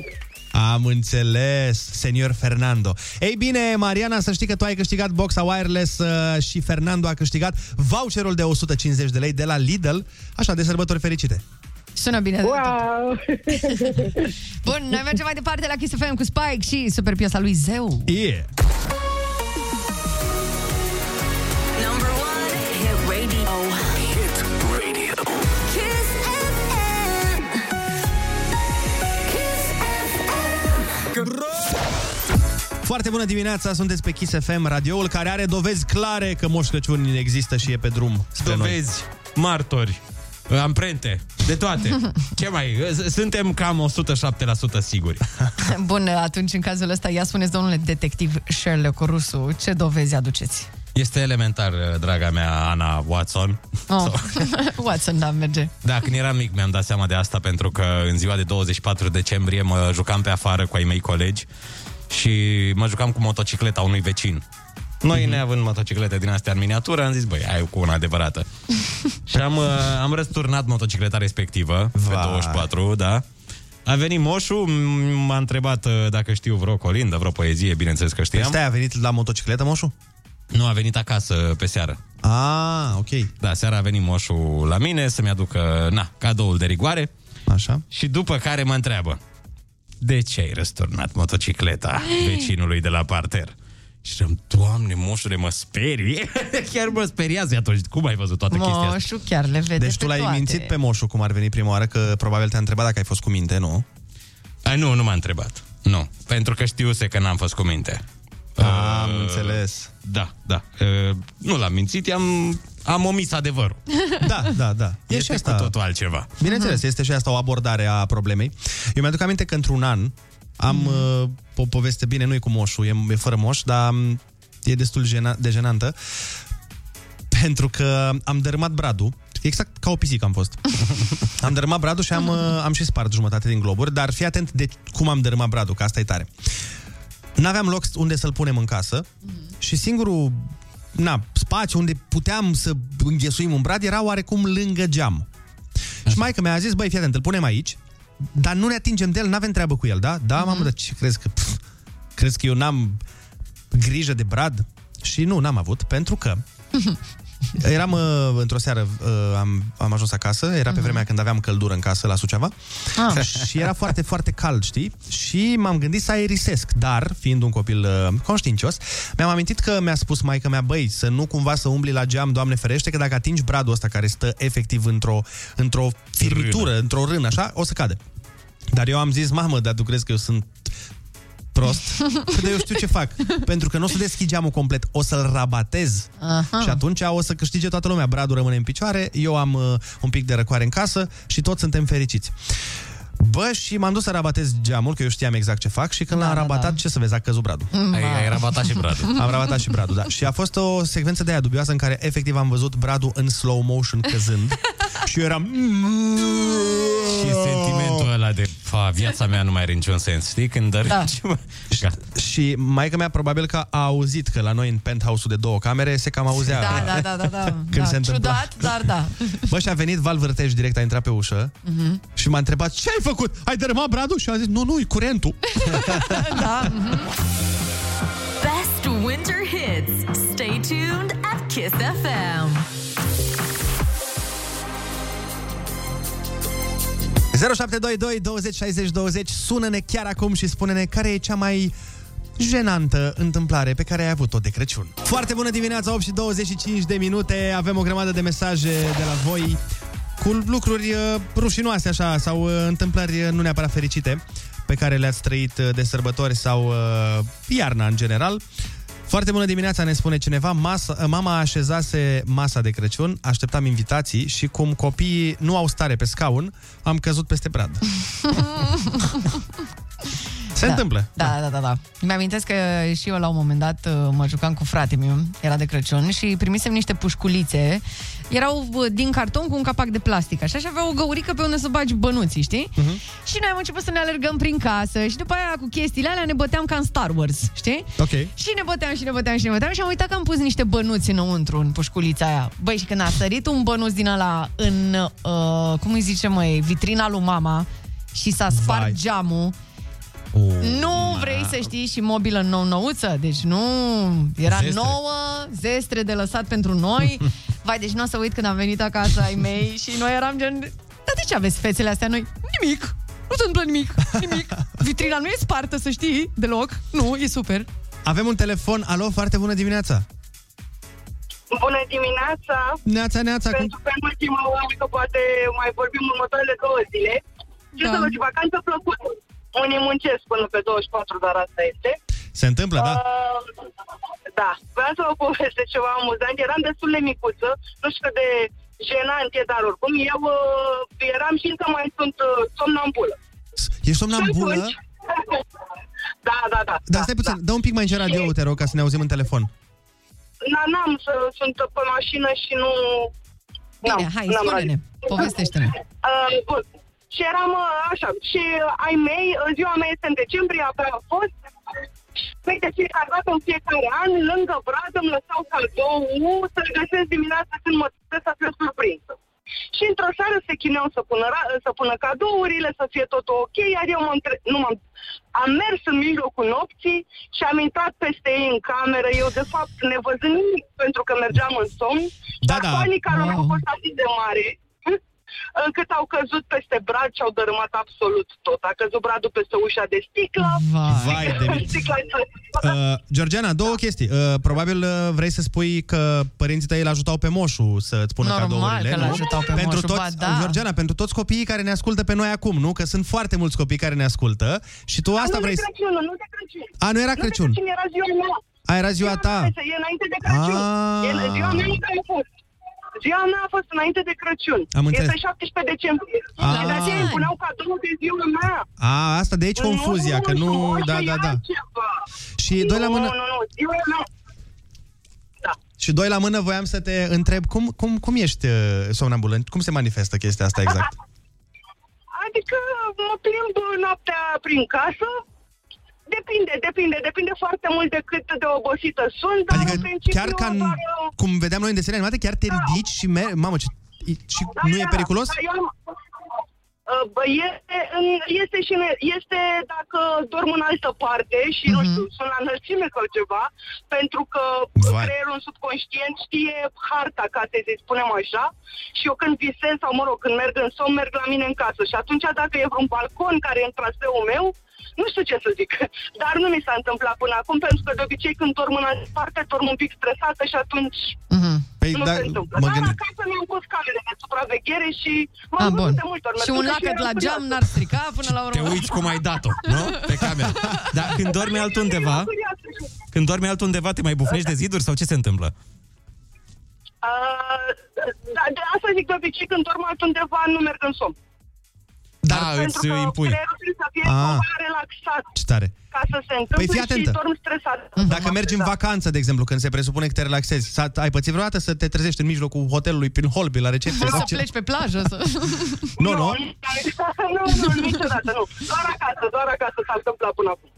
Am înțeles, senior Fernando. Ei bine, Mariana, să știi că tu ai câștigat boxa wireless uh, și Fernando a câștigat voucherul de 150 de lei de la Lidl. Așa, de sărbători fericite. Sună bine. Wow! [laughs] Bun, noi mergem mai departe la Kiss FM cu Spike și super piesa lui Zeu. Yeah! Foarte bună dimineața, sunteți pe Kiss FM, radioul care are dovezi clare că Moș Crăciun există și e pe drum spre noi. Dovezi, martori, amprente, de toate. [laughs] Ce mai? Suntem cam 107% siguri. [laughs] Bun, atunci în cazul ăsta, ia spuneți, domnule detectiv Sherlock Rusu, ce dovezi aduceți? Este elementar, draga mea Ana Watson. Oh. [laughs] Watson, da, merge. Da, când eram mic mi-am dat seama de asta pentru că în ziua de 24 decembrie mă jucam pe afară cu ai mei colegi și mă jucam cu motocicleta unui vecin. Noi, mm-hmm. neavând motociclete din astea în miniatură, am zis, băi, ai cu una adevărată. [laughs] și am, uh, am răsturnat motocicleta respectivă, Vai. pe 24, da. A venit moșul, m- m-a întrebat uh, dacă știu vreo colindă, vreo poezie, bineînțeles că știam. Stai, a venit la motocicletă, moșul? Nu, a venit acasă pe seară. Ah, ok. Da, seara a venit moșul la mine să-mi aducă, na, cadoul de rigoare. Așa. Și după care mă întreabă, de ce ai răsturnat motocicleta vecinului de la parter? Și ziceam, doamne, moșule, mă sperie. [laughs] Chiar mă speriază atunci. Cum ai văzut toată chestia asta? Moșul chiar le vede Deci tu pe l-ai toate. mințit pe moșul cum ar veni prima oară, că probabil te-a întrebat dacă ai fost cu minte, nu? A, nu, nu m-a întrebat. Nu, pentru că știuse că n-am fost cu minte. Am Uh, înțeles. Da, da. Uh, nu l-am mințit, am, am omis adevărul. [laughs] Da, da, da. E Este și asta. cu totul altceva. Bineînțeles, este și asta o abordare a problemei. Eu mi-aduc aminte că într-un an am mm. uh, o poveste, bine, nu e cu moșul, e, e fără moș, dar um, e destul jena- de jenantă, pentru că am dărâmat bradul, exact ca o pisică am fost. [laughs] am dărâmat bradul și am, uh, am și spart jumătate din globuri, dar fii atent de cum am dărâmat bradul, că asta e tare. N-aveam loc unde să-l punem în casă și singurul na, spațiu unde puteam să înghesuim un brad era oarecum lângă geam. Și maica mi-a zis, băi, fii atent, îl punem aici, dar nu ne atingem de el, n-avem treabă cu el, da? Da, mamă, dar ce crezi că... Pf, crezi că eu n-am grijă de brad? Și nu, n-am avut, pentru că Eram uh, într-o seară, uh, am, am ajuns acasă, era pe vremea când aveam căldură în casă la Suceava Ah. [laughs] și era foarte, foarte cald, știi? Și m-am gândit să aerisesc, dar, fiind un copil uh, conștiincios, mi-am amintit că mi-a spus maica mea, băi, să nu cumva să umbli la geam, Doamne ferește, că dacă atingi bradul ăsta care stă efectiv într-o, într-o firmitură, Rână. într-o rână, așa, o să cade. Dar eu am zis, mamă, dar tu crezi că eu sunt prost? Că de eu știu ce fac. Pentru că nu o să deschid geamul complet, o să-l rabatez. Aha. Și atunci o să câștige toată lumea. Bradul rămâne în picioare, eu am uh, un pic de răcoare în casă și toți suntem fericiți. Bă, și m-am dus să rabatez geamul, că eu știam exact ce fac și când Da, l-am da, rabatat, da. ce să vezi, a căzut bradul. Ai, ai rabatat și bradul. Am rabatat și bradul, da. Și a fost o secvență de aia dubioasă în care efectiv am văzut bradul în slow motion căzând [laughs] și eu eram... Și sentimentul ăla de, fa, viața mea nu mai are niciun sens, știi? Când dă Da. [laughs] Gata. Și maica mea probabil că a auzit că la noi în penthouse-ul de două camere se cam auzea. Da, da, da, da, da. [laughs] Când da. se întâmpla. Ciudat, dar da. Bă, și a venit Val Vârteș direct, a intrat pe ușă Mhm. și m-a întrebat ce ai făcut? Ai dărâmat bradul? Și a zis, nu, nu, e curentul. [laughs] da. mhm. Best winter hits. Stay tuned at Kiss FM. 0722 20 60 20 Sună-ne chiar acum și spune-ne care e cea mai jenantă întâmplare pe care ai avut-o de Crăciun. Foarte bună dimineața, 8 și 25 de minute. Avem o grămadă de mesaje de la voi cu lucruri uh, rușinoase așa sau uh, întâmplări uh, nu neapărat fericite pe care le-ați trăit uh, de sărbători sau uh, iarna în general. Foarte bună dimineața, ne spune cineva. Masa, mama așezase masa de Crăciun, așteptam invitații și cum copiii nu au stare pe scaun, am căzut peste brad. [laughs] Se da. întâmplă. Da, da, da, da. Mi-amintesc că și eu la un moment dat uh, mă jucam cu fratele meu, era de Crăciun și primisem niște pușculițe. Erau uh, din carton cu un capac de plastic, așa, și aveau o găurică pe unde să bagi bănuții, știi? Uh-huh. Și noi am început să ne alergăm prin casă și după aia cu chestiile alea ne băteam ca în Star Wars, știi? Ok. Și ne băteam și ne băteam și ne băteam și am uitat că am pus niște bănuți înăuntru în pușculița aia. Băi, și când a sărit un bănuț din ăla în, uh, cum îi zice, măi, vitrina lui mama și s-a spart Vai. geamul, nu vrei să știi și mobilă nou-nouță, deci nu, era Zestre. nouă, zestre de lăsat pentru noi. [laughs] Vai, deci nu o să uit când am venit acasă ai mei și noi eram gen, dar de ce aveți fețele astea noi? Nimic, nu se întâmplă nimic, nimic. Vitrina nu e spartă, să știi, deloc. Nu, e super. Avem un telefon. Alo, foarte bună dimineața. Bună dimineața! Neața, neața. Cum... Pentru penultima oară, că poate mai vorbim următoarele două zile. Ce Da. să vă zic, vacanță plăcută. Unii muncesc până pe 24, dar asta este. Se întâmplă, da? Uh, da. Vreau să vă povestesc ceva amuzant. Eram destul de micuță, nu știu cât de jenant e, dar oricum. Eu uh, eram și încă mai sunt uh, somnambulă. Ești somnambulă? Și atunci- [laughs] Da, da, da. Dar stai puțin, dă un pic mai încet radio te rog, ca să ne auzim în telefon. Na, n-am să sunt pe mașină și nu... Bine, n-am- hai, n-am spune-ne, radio. povestește-ne. Uh, bun. Și eram uh, așa, și uh, ai mei, uh, ziua mea este în decembrie, abia a fost. Mei de fiecare dată, în fiecare an, lângă brad îmi lăsau cadou să-l găsesc dimineața când mă trezesc să fiu surprinsă. Și într-o seară se chineau să pună, ra- să pună cadourile, să fie totul ok, iar eu m-am tre- nu m-am... Am mers în mijlocul nopții și am intrat peste ei în cameră, eu de fapt nevăzând nimic, pentru că mergeam în somn, Da, dar da. panica lor a Wow. fost atât de mare încât au căzut peste brad și au dărâmat absolut tot. A căzut bradul peste ușa de sticlă. Vai de mine. Sticla Uh, Georgiana, două chestii. Uh, probabil uh, vrei să spui că părinții tăi îl ajutau pe moșu să-ți pună Normal cadourile. că nu? l-ajutau pe pentru moșu, toți, ba da. Georgiana, pentru toți copiii care ne ascultă pe noi acum, nu? Că sunt foarte mulți copii care ne ascultă și tu asta nu vrei de să... Crăciun, nu de Crăciun. A, nu era Nu Crăciun. de Crăciun, era ziua mea. A, era ziua ta. E înainte de Crăciun. Ah. E, ziua mea nu a fost. Ziua mea a fost înainte de Crăciun. Am înțeles. Este 17 decembrie. Ah. Și de aceea îmi puneau cadou de ziua mea. A, asta de aici confuzia, că nu... Da, da, da. Și doi la mână... Nu, nu, nu, ziua mea. Și doi la mână voiam să te întreb cum, cum, cum ești uh, somnambulă? Cum se manifestă chestia asta exact? [laughs] Adică mă plimb noaptea prin casă. Depinde, depinde, depinde foarte mult de cât de obosită sunt, dar Adică în principiu chiar ca în, doar, uh, cum vedeam noi în desene animate, chiar te ridici și mer- Mamă, ce... Și nu e periculos? Da, eu am, uh, bă, este, în- este și în, este dacă că dorm în altă parte și, nu știu, sunt la înălțime sau ceva, pentru că Vai. creierul subconștient știe harta casei, să spunem așa, și eu când visez sau, mă rog, când merg în somn, merg la mine în casă. Și atunci, dacă e vreun balcon care e în traseul meu, nu știu ce să zic. [laughs] Dar nu mi s-a întâmplat până acum, pentru că de obicei când dorm în altă parte, dorm un pic stresată și atunci Păi, nu da, se întâmplă. mă Dar gândesc. acasă mi-am pus camerele de supraveghere și m-am Ah, văzut bun. de multe ori. Și un mergând lacăt eram la geam curioasă. n-ar strica până la urmă. Te uiți cum ai dat-o, [laughs] nu? Pe cameră. Dar când dormi altundeva, când dormi altundeva, te mai bufnești de ziduri sau ce se întâmplă? Uh, da, de asta zic de obicei, când dorm altundeva, nu merg în somn. Da, Pentru îți că impui. creierul trebuie să fie Ah. cumva relaxat Ce tare. ca să se întâmple Păi fii atentă. și dorm stresat. Dacă mergi în vacanță, de exemplu, când se presupune că te relaxezi, s-a- ai pățit vreodată să te trezești în mijlocul hotelului, prin hol, pe la recepție? Să sau ce? pleci pe plajă. Să... [laughs] Nu, nu. [laughs] nu, nu, niciodată, nu. Doar acasă, doar acasă s-a întâmplat până acum.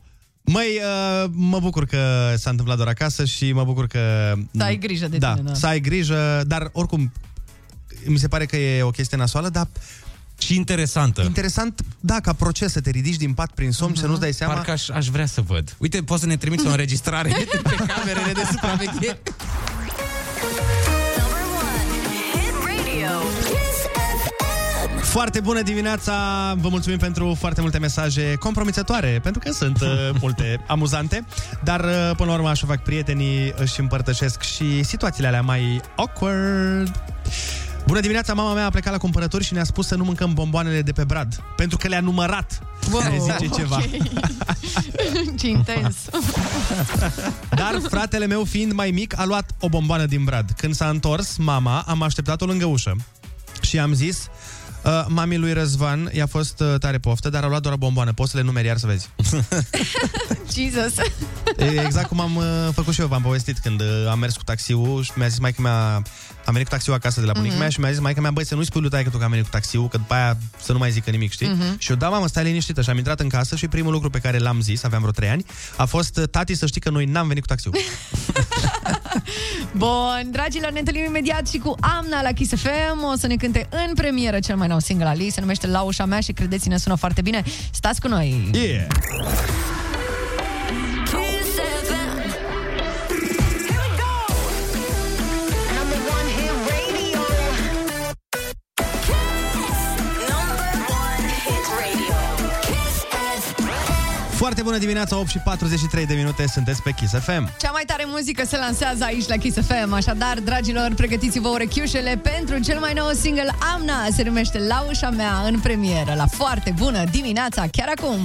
Măi, uh, mă bucur că s-a întâmplat doar acasă și mă bucur că... Să ai grijă de da, tine, da. să ai grijă, dar oricum, mi se pare că e o chestie nasoală, dar... Și interesantă. Interesant, da, ca proces să te ridici din pat prin somn și să nu-ți dai seama... Parcă aș, aș vrea să văd. Uite, poți să ne trimiți o înregistrare [laughs] pe camerele de supraveghere. Foarte bună dimineața! Vă mulțumim pentru foarte multe mesaje compromițătoare, pentru că sunt uh, [laughs] multe amuzante, dar uh, până la urmă așa fac prietenii, își împărtășesc și situațiile alea mai awkward. Bună dimineața, mama mea a plecat la cumpărături și ne-a spus să nu mâncăm bomboanele de pe brad, pentru că le-a numărat. Wow, ne zice ceva. ok. [laughs] Ce intens. [laughs] Dar fratele meu, fiind mai mic, a luat o bomboană din brad. Când s-a întors, mama, am așteptat-o lângă ușă și am zis... Uh, mami lui Răzvan i-a fost uh, tare poftă, dar a luat doar o bomboană. Poți să le numeri iar să vezi. [laughs] Jesus. E exact cum am uh, făcut și eu, v-am povestit când uh, am mers cu taxiul și mi-a zis maica mea, am venit cu taxiul acasă de la bunica Mhm. mea și mi-a zis maica mea, băi, să nu-i spui lui taică tu că am venit cu taxiul, că după aia să nu mai zică nimic, știi? Mhm. Și eu, da, mamă, stai liniștită și am intrat în casă și primul lucru pe care l-am zis, aveam vreo 3 ani, a fost, uh, tati, să știi că noi n-am venit cu taxiul. [laughs] Bun, dragilor, ne întâlnim imediat și cu Amna la Kiss FM. O să ne cânte în premieră cel mai nou single al ei. Se numește La ușa mea și credeți-ne, sună foarte bine. Stați cu noi! Yeah! Bună dimineața, 8 și 43 de minute, sunteți pe Kiss FM. Cea mai tare muzică se lansează aici la Kiss FM, așadar, dragilor, pregătiți-vă urechiușele pentru cel mai nou single Amna, se numește La ușa mea în premieră, la foarte bună dimineața, chiar acum!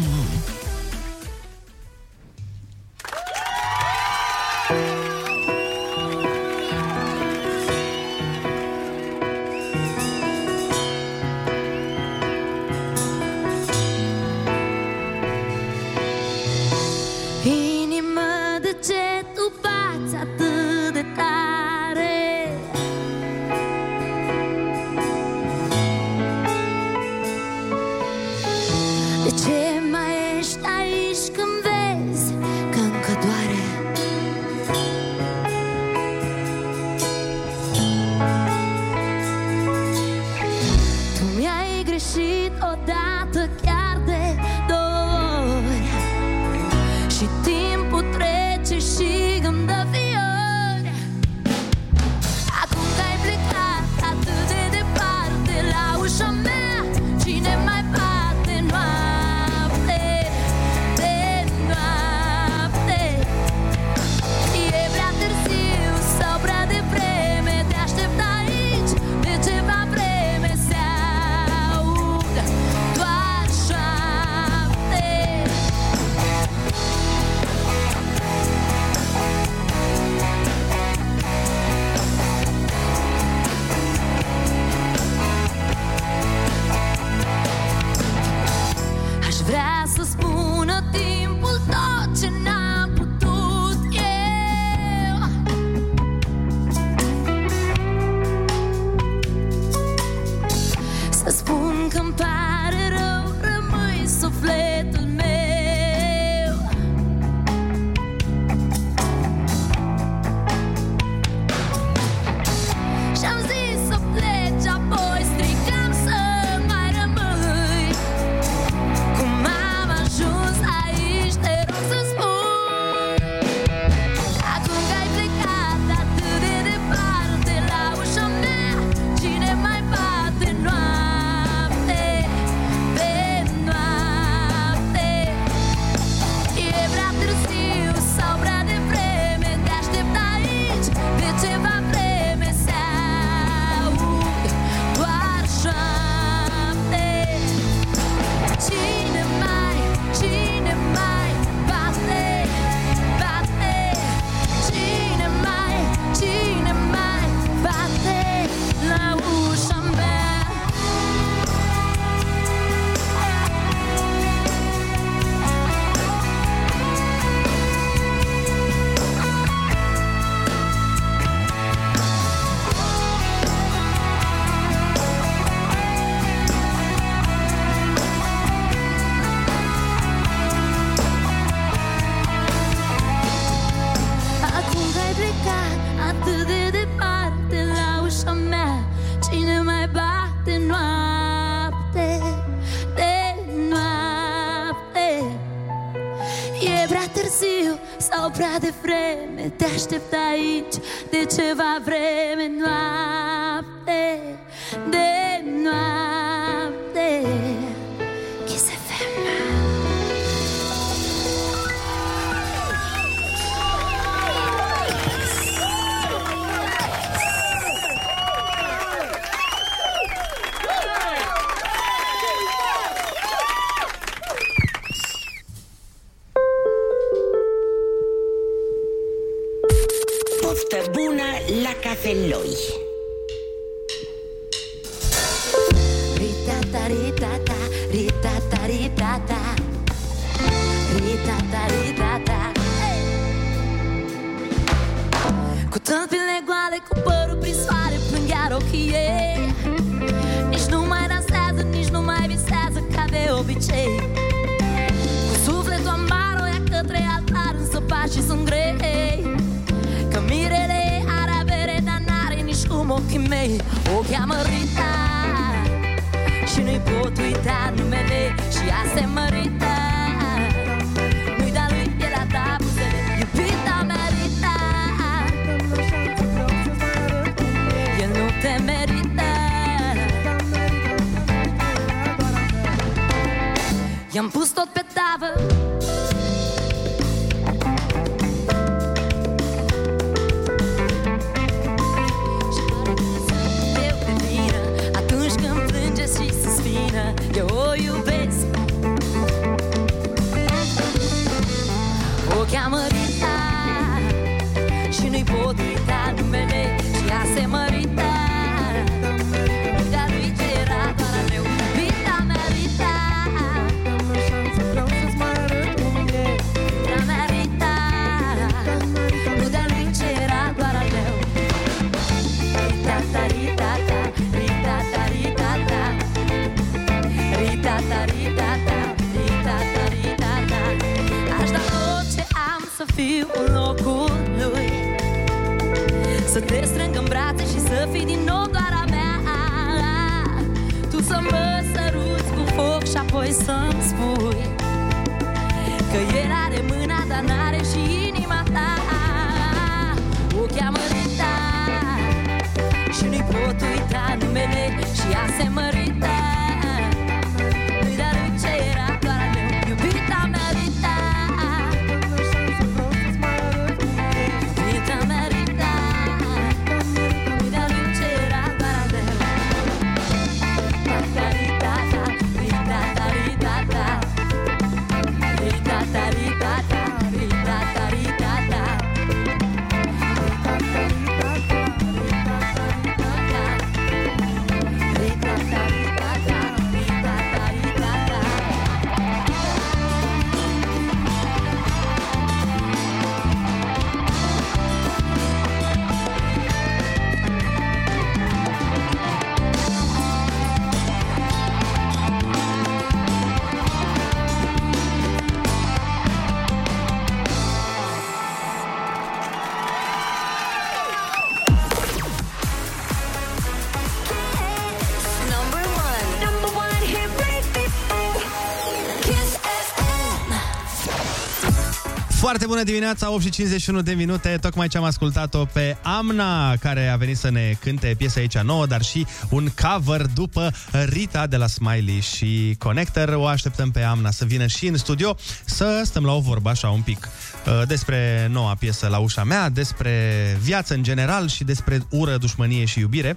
Foarte bună dimineața, 8 și 51 de minute. Tocmai ce am ascultat-o pe Amna, care a venit să ne cânte piesa aici nouă, dar și un cover după Rita de la Smiley și Connector. O așteptăm pe Amna să vină și în studio să stăm la o vorbă așa un pic uh, despre noua piesă la ușa mea, despre viață în general și despre ură, dușmănie și iubire.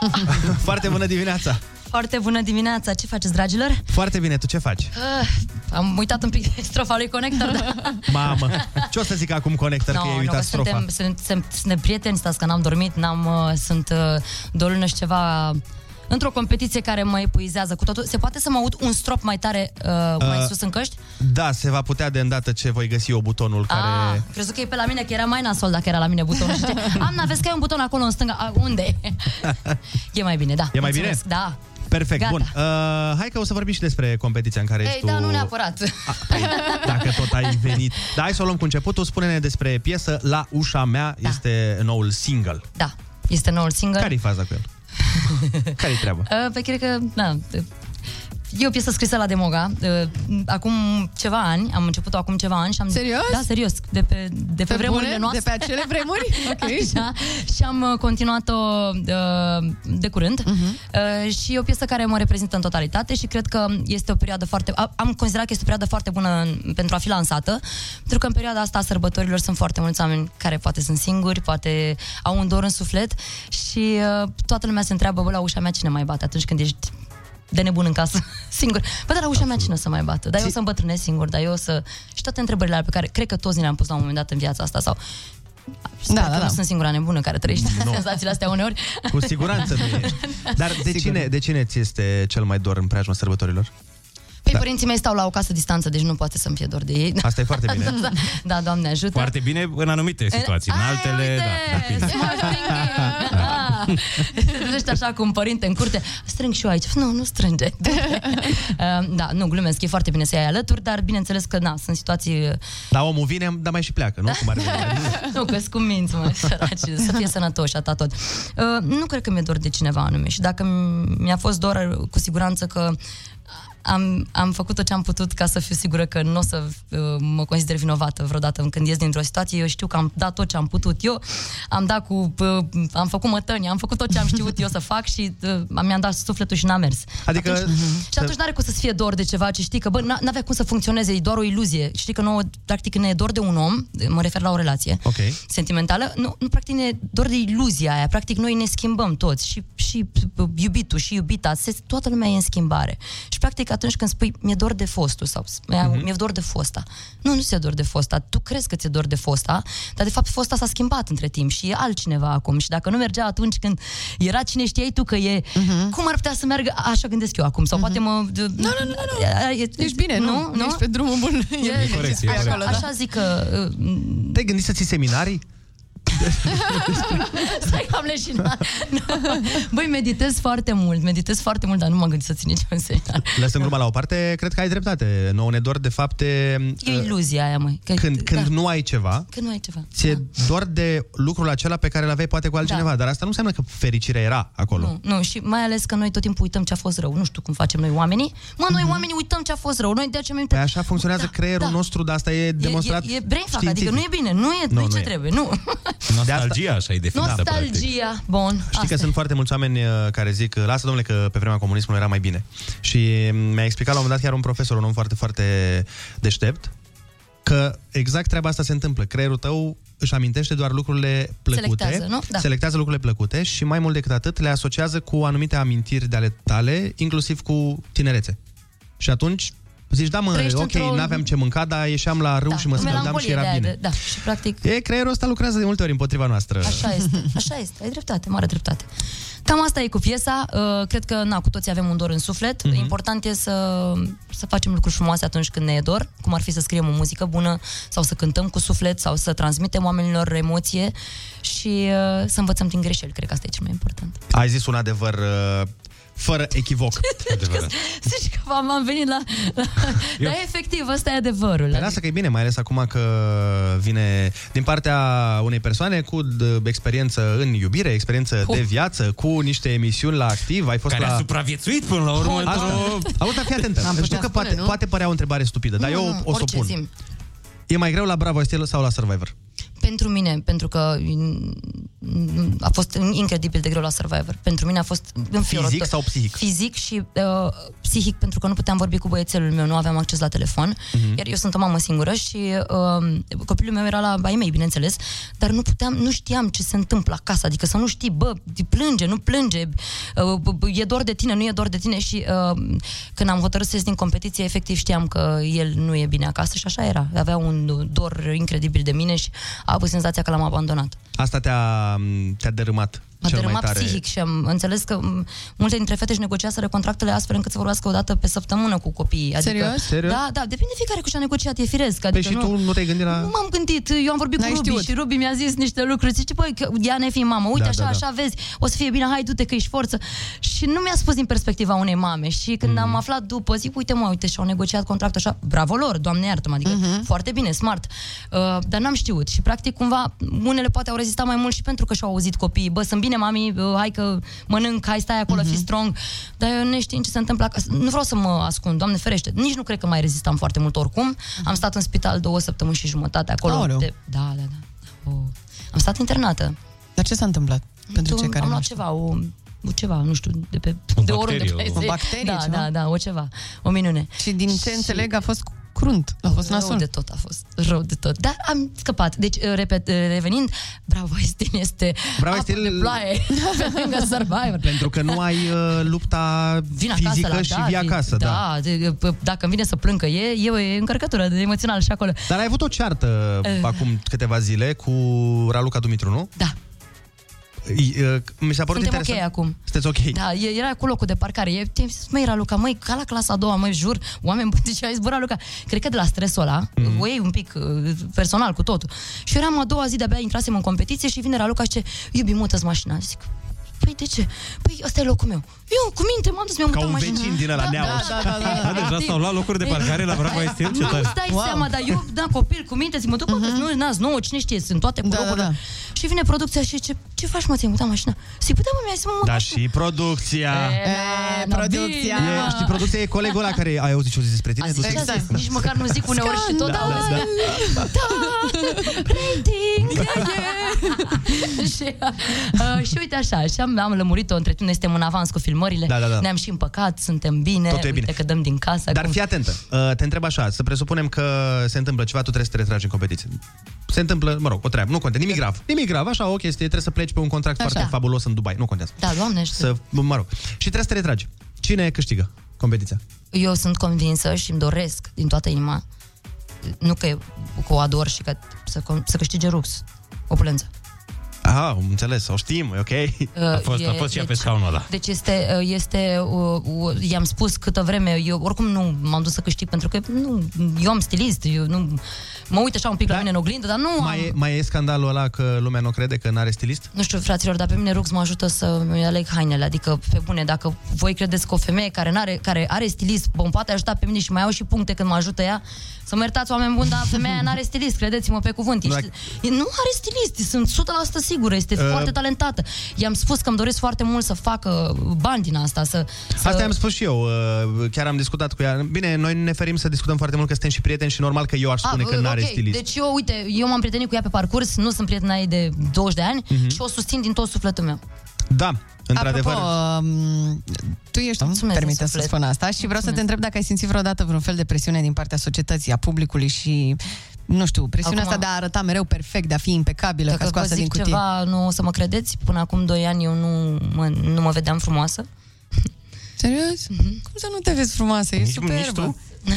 [laughs] Foarte bună dimineața! Foarte bună dimineața! Ce faceți, dragilor? Foarte bine, tu ce faci? Uh, am uitat un pic de [laughs] strofa lui Connector, dar... [laughs] Mamă, ce o să zic acum Connector că ai uitat că strofa? suntem, sunt, sunt, suntem prieteni, stați că n-am dormit, n-am, uh, sunt uh, de o lună și ceva într-o competiție care mă epuizează cu totul. Se poate să mă aud un strop mai tare uh, mai Uh, sus în căști? Da, se va putea de îndată ce voi găsi eu butonul care... Ah, crezut că e pe la mine, că era mai nasol dacă era la mine butonul. Și zice, Am, vezi că ai un buton acolo în stânga. A, unde? [laughs] e mai bine, da. E mai mulțumesc, bine? Da. Perfect, Gata. bun. Uh, hai că o să vorbim și despre competiția în care Ei, ești tu... da, nu neapărat. Dacă tot ai venit. Da, hai să o luăm cu începutul. Spune-ne despre piesă La ușa mea. Da. Este noul single. Da, este noul single. Care-i faza cu el? [laughs] Care-i treaba? Uh, pe cred că, na, e o piesă scrisă la Demoga. Uh, acum ceva ani, am început-o acum ceva ani și am... Serios? Da, serios. De pe, de pe, Pe vremurile bune? noastre. De pe acele vremuri? [laughs] Ok. Așa. Și am uh, continuat-o uh, de curând. Mhm. Uh, și e o piesă care mă reprezintă în totalitate și cred că este o perioadă foarte... a- Am considerat că este o perioadă foarte bună în- pentru a fi lansată, pentru că în perioada asta a sărbătorilor sunt foarte mulți oameni care poate sunt singuri, poate au un dor în suflet și uh, toată lumea se întreabă, bă, la ușa mea cine mai bate atunci când ești de nebun în casă, [laughs] singur. Bă, dar la ușa mea cine o să mai bată? Dar eu o să îmbătrânesc singur, dar eu o să... Și toate întrebările alea pe care cred că toți ni le-am pus la un moment dat în viața asta sau Sper Da, că da, da. nu sunt singura nebună care trăiește Nu. [laughs] senzațiile astea uneori. Cu siguranță nu ești. [laughs] Dar de cine, de cine ți este cel mai dor în preajma sărbătorilor? Păi părinții mei stau la o casă distanță, deci nu poate să-mi fie dor de ei. Asta e foarte [laughs] bine. da, da, Doamne ajută. Foarte bine în anumite situații, în altele, da. depinde. Ah, Te trezești așa cu un părinte în curte Strâng și eu aici Nu, nu strânge [laughs] [laughs] Uh, Da, nu, glumesc, e foarte bine să ai alături Dar bineînțeles că, na, sunt situații Dar omul vine, dar mai și pleacă, nu? Cum ar veni. Nu, că cu minți, mă, săraci, să fie sănătoși, atât tot. Uh, nu cred că mi-e dor de cineva anume și dacă mi-a fost dor, cu siguranță că am, am făcut tot ce am putut ca să fiu sigură că nu o să uh, mă consider vinovată vreodată când ies dintr-o situație. Eu știu că am dat tot ce am putut eu, am dat cu, uh, am făcut mătăni, am făcut tot ce am știut eu să fac și uh, mi-am dat sufletul și n-am mers. Adică- atunci, și atunci n-are cum să fie dor de ceva ce știi că, bă, n- n-avea cum să funcționeze, e doar o iluzie. Știi că nouă, practic, când ne e dor de un om, mă refer la o relație, Ok. sentimentală, nu, nu practic ne doar de iluzia aia, practic noi ne schimbăm toți și, și uh, iubitul și iubita, se, toată lumea e în schimbare. Și practic atunci când spui mi-e dor de fostul sau mi-e mi-e dor de fosta, nu, nu ți-e dor de fosta, tu crezi că ți-e dor de fosta, dar de fapt fosta s-a schimbat între timp și e altcineva acum și dacă nu mergea atunci când era cine știai tu că e, cum ar putea să meargă, așa gândesc eu acum, sau poate mă... Nu, nu, nu, nu, Ești bine, nu? Ești pe drumul bun. E, bine ce corect, spui e corect. acolo, da. Așa zic că... uh, Te-ai gândit să ții seminarii? [laughs] Stai că am leșinat. Nu. [laughs] Băi, meditez foarte mult, meditez foarte mult, dar nu m-am gândit să țin niciun seminar. Lăsând gluma la o parte, cred că ai dreptate. Nouă ne dor de fapte... E iluzia aia, măi. Că, Când, când da, nu ai ceva, că nu ai ceva. ți-e doar de lucrul acela pe care îl aveai poate cu altcineva, Da. dar asta nu înseamnă că fericirea era acolo. Nu, nu, și mai ales că noi tot timpul uităm ce a fost rău. Nu știu cum facem noi oamenii. Mă, noi oamenii uităm ce a fost rău. Noi de aceea mi Păi așa funcționează creierul nostru, dar asta e demonstrat E, e brain fuck, științific. adică nu e bine, nu e, Nu, nu, e nu ce e. trebuie, nu. [laughs] Nostalgia, așa e definită, practic. Nostalgia, bun. Știi că sunt foarte mulți oameni uh, care zic lasă domnule că pe vremea comunismului era mai bine. Și mi-a explicat la un moment dat chiar un profesor, un om foarte, foarte deștept, că exact treaba asta se întâmplă. Creierul tău își amintește doar lucrurile plăcute, Selectează, nu? Da. selectează lucrurile plăcute și mai mult decât atât le asociază cu anumite amintiri de ale tale, inclusiv cu tinerețe. Și atunci zici, da mă, Trăiești ok, într-o- n-aveam ce mânca, dar ieșeam la râu și mă Cu scăldam și melancolie era de aia bine. de- Da, și practic E, creierul ăsta lucrează de multe ori împotriva noastră. Așa este, așa este, ai dreptate, mare dreptate. Cam asta e cu piesa. Uh, Cred că, na, cu toții avem un dor în suflet. Mhm. Mm-hmm. Important e să, să facem lucruri frumoase atunci când ne e dor, cum ar fi să scriem o muzică bună sau să cântăm cu suflet sau să transmitem oamenilor emoție și uh, să învățăm din greșeli. Cred că asta e cel mai important. Ai zis un adevăr uh, fără echivoc. [laughs] Zici că am am venit la... la... Dar efectiv, ăsta e adevărul. Păi lasă că e bine, mai ales acum că vine din partea unei persoane cu d- experiență în iubire, experiență Puh. de viață, cu niște emisiuni la activ, ai fost Care la... a supraviețuit până la urmă Asta. într-o... Auzi, dar fii atentă. Am Știu putea că spune, poate, nu? poate părea o întrebare stupidă, dar Nu, eu nu, o să o orice, pun. zi-mi. E mai greu la Bravo Steel sau la Survivor? Pentru mine, pentru că mm, a fost incredibil de greu la Survivor. Pentru mine a fost înfiorător. Fizic sau psihic? Fizic și uh, psihic, pentru că nu puteam vorbi cu băiețelul meu, nu aveam acces la telefon. Mhm. Iar eu sunt o mamă singură și uh, copilul meu era la ai mei, bineînțeles, dar nu puteam, nu știam ce se întâmplă acasă, adică să nu știi, bă, plânge, nu plânge, uh, b- b- e dor de tine, nu e dor de tine și uh, când am hotărât să ies din competiție, efectiv știam că el nu e bine acasă și așa era. Avea un dor incredibil de mine și a avut senzația că l-am abandonat. Asta te-a, te-a dărâmat M-a cel mai dărâmat tare. psihic și am înțeles că m, multe dintre fete își negociaseră contractele astfel încât să vorbească o dată pe săptămână cu copiii. Adică, Serios? Serios? Da, da, depinde fiecare cu ce a negociat, e firesc. Păi Adică și tu nu te-ai gândit la... Nu m-am gândit, eu am vorbit N-ai cu Ruby știut. și Ruby mi-a zis niște lucruri. Zice, băi, că ea ne fi mamă, uite Da, așa, da, da. așa vezi, o să fie bine, hai, du-te că ești forță. Și nu mi-a spus din perspectiva unei mame. Și când Mhm. am aflat după, zic, uite mă, uite, și-au negociat contractul așa, bravo lor, doamne iartă adică Mhm. foarte bine, smart. Uh, dar n-am știut și practic cumva unele poate au rezistat mai mult și pentru că și-au auzit copiii, bă, sunt bine bine, mami, uh, hai că mănânc, hai stai acolo, Mhm. fi strong. Dar eu neștiind ce se întâmplă acasă, nu vreau să mă ascund, Doamne ferește. Nici nu cred că mai rezistam foarte mult oricum. Am stat în spital două săptămâni și jumătate acolo. Aoleu. De, da, da, da. O, am stat internată. Dar ce s-a întâmplat? Pentru Tu- cei care am nu luat știu. ceva, o, o ceva, nu știu, de pe O de oriunde bacterie, o- pe O bacterie, Da, ceva? da, da, o ceva. O minune. Și din ce înțeleg a fost crunt, a fost Rău nasol. de tot a fost, rău de tot. Dar am scăpat. Deci, uh, repet, uh, revenind, Bravo [laughs] Estin este Bravo apă Estin- de ploaie [laughs] [laughs] pe lângă Survivor. Pentru că nu ai uh, lupta Vin acasă fizică la și David. vii acasă. Da. Da, de, p- dacă îmi vine să plâng că e, e o încărcătură de emoțional și acolo. Dar ai avut o ceartă Eh. acum câteva zile cu Raluca Dumitru, nu? Da. I- uh, Mi s-a părut Suntem interesant. ok acum. Sunteți ok. Da, e- era cu locul de parcare. E, te măi, Raluca, măi, ca la clasa a doua, măi, jur, oameni buni, deci ai zburat, Raluca. Cred că de la stresul ăla, Mhm. mm-hmm. o iei un pic uh, personal cu totul. Și eram a doua zi, de-abia intrasem în competiție și vine Raluca și ce, iubi, mută-ți mașina. Zic, Păi de ce? Păi ăsta e locul meu. Eu cu minte m-am dus, mi-am Ca mutat un mașina. vecin din ăla, da, Neauș. Da, da, da, Da, deja s-au luat locuri de parcare la Brava Estil, ce Nu tare. îți dai seama, dar eu, da, copil, cu minte, zic, mă duc, uh-huh. nu, n-ați nouă, cine știe, sunt toate cu Da, da, locurile. da. Și vine producția și ce, ce faci, mă, ți-ai mutat mașina? Zic, păi da, mă, mi-ai zis, mă, mut Da, și producția. E, na, producția. bine. E, știi, producția e colegul ăla care ai auzit ce o zis despre tine? A zis, Tu ce a să- zis? Nici măcar nu zic uneori și tot Da, auzi. da, Da, rating, yeah, [laughs] yeah. și, uh, și uite așa, și am, am lămurit-o între timp, noi suntem în avans cu filmările, Da, da, da. ne-am și împăcat, suntem bine, Totul e uite bine. că dăm din casă. Dar acum. fii atentă, uh, te întreb așa, să presupunem că se întâmplă ceva, tu trebuie să te retragi în competiție. Se întâmplă, mă rog, o treabă, nu contează, nimic grav. Nimic grav, așa, o chestie, trebuie să pleci pe un contract Așa. foarte fabulos în Dubai, nu contează. Da, doamne, știu. Să, mă rog. Și trebuie să te retragi. Cine câștigă competiția? Eu sunt convinsă și îmi doresc din toată inima, nu că, că o ador și că să, să câștige Rux, opulență. Ah, am înțeles, o știm, e ok. Uh, A fost, a e- fost și ea pe deci- scaunul ăla. Deci este, este uh, uh, i-am spus câtă vreme, eu oricum nu m-am dus să câștig pentru că nu, eu am stilist, eu nu, mă uit așa un pic la mine în oglindă, dar nu am, Mai e, mai e scandalul ăla că lumea nu crede că n-are stilist? nu știu, fraților, dar pe mine Rux mă ajută să mi aleg hainele, adică, pe bune, dacă voi credeți că o femeie care, n-are, care are stilist mă poate ajuta pe mine și mai au și puncte când mă ajută ea, să mă iertați, oameni buni, dar femeia [laughs] n-are stilist, credeți-mă pe cuvânt. Nu, Ești, nu are stilist, sunt 100% sigură, este Uh. foarte talentată. I-am spus că îmi doresc foarte mult să facă bani din asta, să... să... Asta am spus și eu, uh, chiar am discutat cu ea. Bine, noi ne ferim să discutăm foarte mult că suntem și prieteni și normal că eu aș spune Ah, că n-are ok. stilist. Deci eu, uite, eu m-am prietenit cu ea pe parcurs, nu sunt prietena ei de 20 de ani Mhm. și o susțin din tot sufletul meu. Da, într-adevăr. Apropo, um, tu ești, Mulțumesc permite din să suflet. spun asta, și vreau să te Mulțumesc. întreb dacă ai simțit vreodată vreun fel de presiune din partea societății, a publicului și, nu știu, presiunea Acum- asta de a arăta mereu perfect, de a fi impecabilă, ca Dacă vă scoasă din zic cutie. ceva, nu o să mă credeți, până acum 2 ani eu nu mă, nu mă vedeam frumoasă. Serios? Cum să nu te vezi frumoasă? E Nici- superbă. nici tu? [laughs]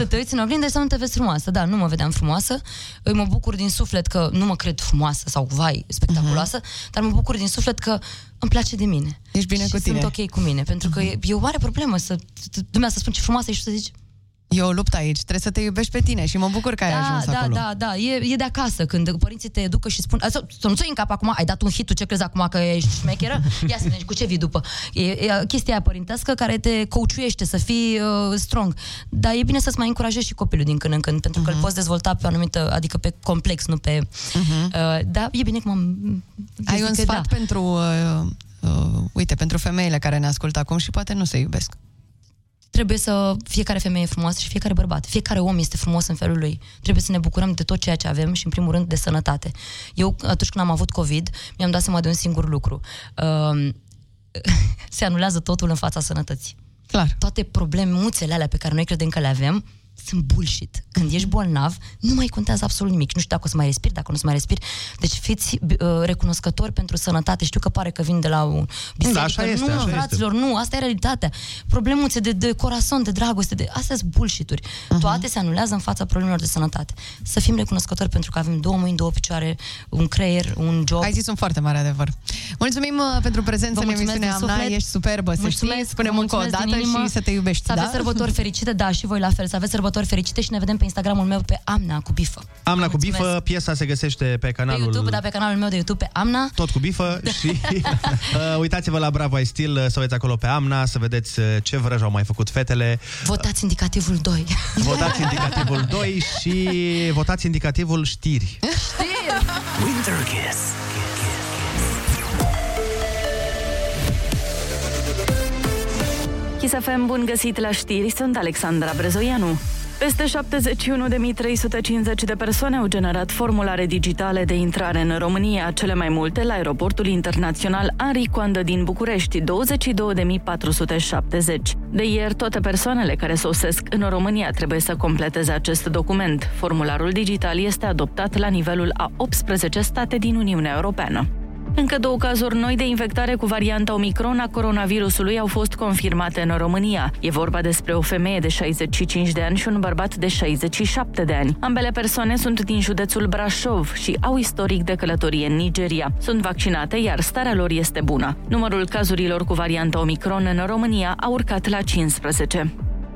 Să te uiți în oglindă și să nu te vezi frumoasă. Da, nu mă vedeam frumoasă. Îi mă bucur din suflet că nu mă cred frumoasă sau vai, spectaculoasă, dar mă bucur din suflet că îmi place de mine. Ești bine și cu tine. sunt ok cu mine, pentru că e, e o mare problemă să lumea să spun ce frumoasă ești și tu să zici E o luptă aici, trebuie să te iubești pe tine și mă bucur că ai da, ajuns da, acolo. da, da, e, e de acasă când părinții te educă și spun să, să nu ți în cap acum, ai dat un hit, tu ce crezi acum că ești șmecheră? Ia să vedem cu ce vii după. E, e chestia aia părintească care te coachuiește să fii uh, strong. Dar e bine să-ți mai încurajezi și copilul din când în când, pentru că îl poți dezvolta pe o anumită, adică pe complex, nu pe... Uh, da, e bine că m-am... Ai zic un că sfat da. pentru, uh, uh, uite, pentru femeile care ne ascultă acum și poate nu se iubesc. Trebuie să fiecare femeie e frumoasă și fiecare bărbat, fiecare om este frumos în felul lui. Trebuie să ne bucurăm de tot ceea ce avem și, în primul rând, de sănătate. Eu, atunci când am avut COVID, mi-am dat seama de un singur lucru. Uh, [laughs] se anulează totul în fața sănătății. Clar. Toate problemuțele alea pe care noi credem că le avem sunt bullshit. Când ești bolnav, nu mai contează absolut nimic. Nu știu dacă o să mai respiri, dacă nu o să mai respiri. Deci fiți uh, recunoscători pentru sănătate. Știu că pare că vin de la o biserică. Da, așa este, nu, așa este. fraților, nu, asta e realitatea. Problemuțe de, de corazon, de dragoste, de... astea sunt bullshit-uri. Mhm. Uh-huh. Toate se anulează în fața problemelor de sănătate. Să fim recunoscători pentru că avem două mâini, două picioare, un creier, un job. Ai zis un foarte mare adevăr. Mulțumim uh, pentru prezență Vă în mulțumesc emisiunea din Amna, suflet. ești superbă, să Mulțumesc, știi. Spunem vă încă o mulțumesc dată din inimă. și să te iubești, Să da? aveți sărbători fericite, da, și voi la fel. Să aveți sărbători sărbători fericite și ne vedem pe Instagramul meu pe Amna cu bifă. Amna cu bifă, piesa se găsește pe canalul... Pe YouTube, da, pe canalul meu de YouTube, pe Amna. Tot cu bifă [laughs] da. și [laughs] uh, uitați-vă la Bravo ai stil. Uh, să vedeți acolo pe Amna, să vedeți uh, ce vrăj au mai făcut fetele. Votați indicativul 2. [laughs] Votați indicativul 2 și votați indicativul știri. Știri! Winter Kiss. Kiss FM, bun găsit la știri, sunt Alexandra Brezoianu. Peste 71.350 de persoane au generat formulare digitale de intrare în România, cele mai multe la aeroportul internațional Henri Coandă din București, 22.470. De ieri, toate persoanele care sosesc în România trebuie să completeze acest document. Formularul digital este adoptat la nivelul a 18 state din Uniunea Europeană. Încă două cazuri noi de infectare cu varianta Omicron a coronavirusului au fost confirmate în România. E vorba despre o femeie de 65 de ani și un bărbat de 67 de ani. Ambele persoane sunt din județul Brașov și au istoric de călătorie în Nigeria. Sunt vaccinate, iar starea lor este bună. Numărul cazurilor cu varianta Omicron în România a urcat la 15.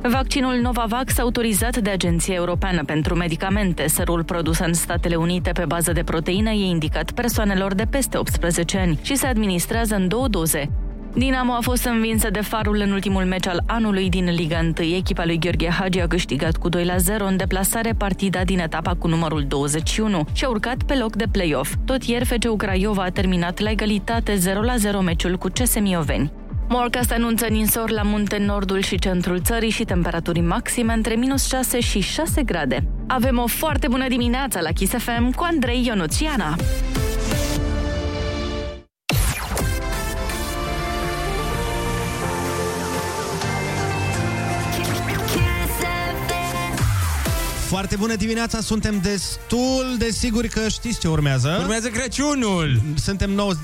Vaccinul Novavax, autorizat de Agenția Europeană pentru Medicamente, sărul produs în Statele Unite pe bază de proteină, e indicat persoanelor de peste 18 ani și se administrează în două doze. Dinamo a fost învinsă de Farul în ultimul meci al anului din Liga 1. Echipa lui Gheorghe Hagi a câștigat cu 2 la 0 în deplasare partida din etapa cu numărul 21 și a urcat pe loc de play-off. Tot ieri FCU Craiova a terminat la egalitate 0 la 0 meciul cu CS Mioveni. Morcast anunță ninsori la munte nordul și centrul țării și temperaturi maxime între minus 6 și 6 grade. Avem o foarte bună dimineață la Kiss FM cu Andrei Ionuțiana. Foarte bună dimineața, suntem destul de siguri că știți ce urmează. Urmează Crăciunul! Suntem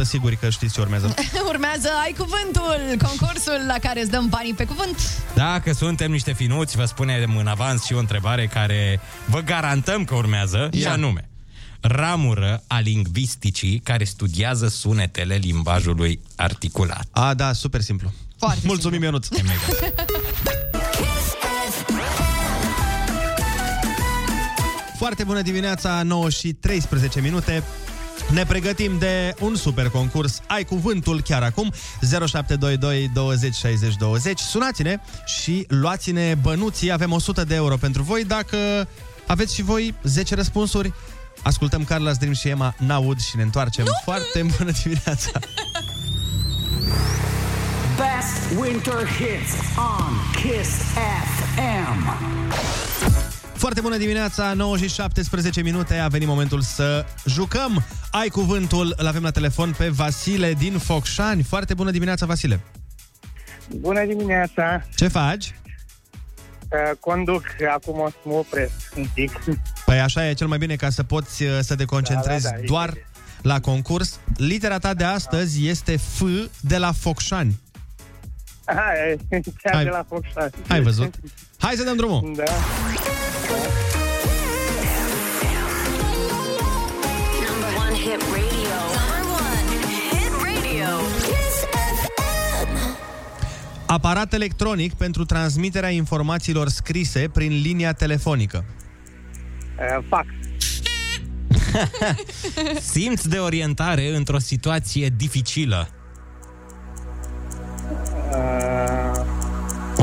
90% siguri că știți ce urmează. [laughs] Urmează Ai Cuvântul, concursul la care îți dăm banii pe cuvânt. Dacă suntem niște finuți, vă spunem în avans și o întrebare care vă garantăm că urmează, și Ia. anume. Ramură a lingvisticii care studiază sunetele limbajului articulat. A, da, super simplu. Foarte Mulțumim, Ionuț. [laughs] Foarte bună dimineața, 9 și 13 minute. Ne pregătim de un super concurs. Ai cuvântul chiar acum 0722 20 60 20. Sunați-ne și luați-ne bănuții. Avem 100 de euro pentru voi. Dacă aveți și voi 10 răspunsuri, ascultăm Carla Dream și Emma Naud și ne întoarcem. Foarte bună dimineața! [laughs] Best winter hits on Kiss FM. Foarte bună dimineața, 9 și 17 minute, a venit momentul să jucăm. Ai cuvântul, îl avem la telefon pe Vasile din Focșani. Foarte bună dimineața, Vasile. Bună dimineața! Ce faci? Uh, Conduc, acum o să mă opresc un pic. Păi așa e cel mai bine ca să poți uh, să te concentrezi Da, da, da, e doar la concurs. Litera ta de astăzi este F de la Focșani. Hai, chiar Hai. de la Focșani. Ai văzut? Hai să dăm drumul! Da. Number one hit radio. Number one hit radio. Kiss FM. Aparat electronic pentru transmiterea informațiilor scrise prin linia telefonică. Uh, Fax. [laughs] Simți de orientare într-o situație dificilă.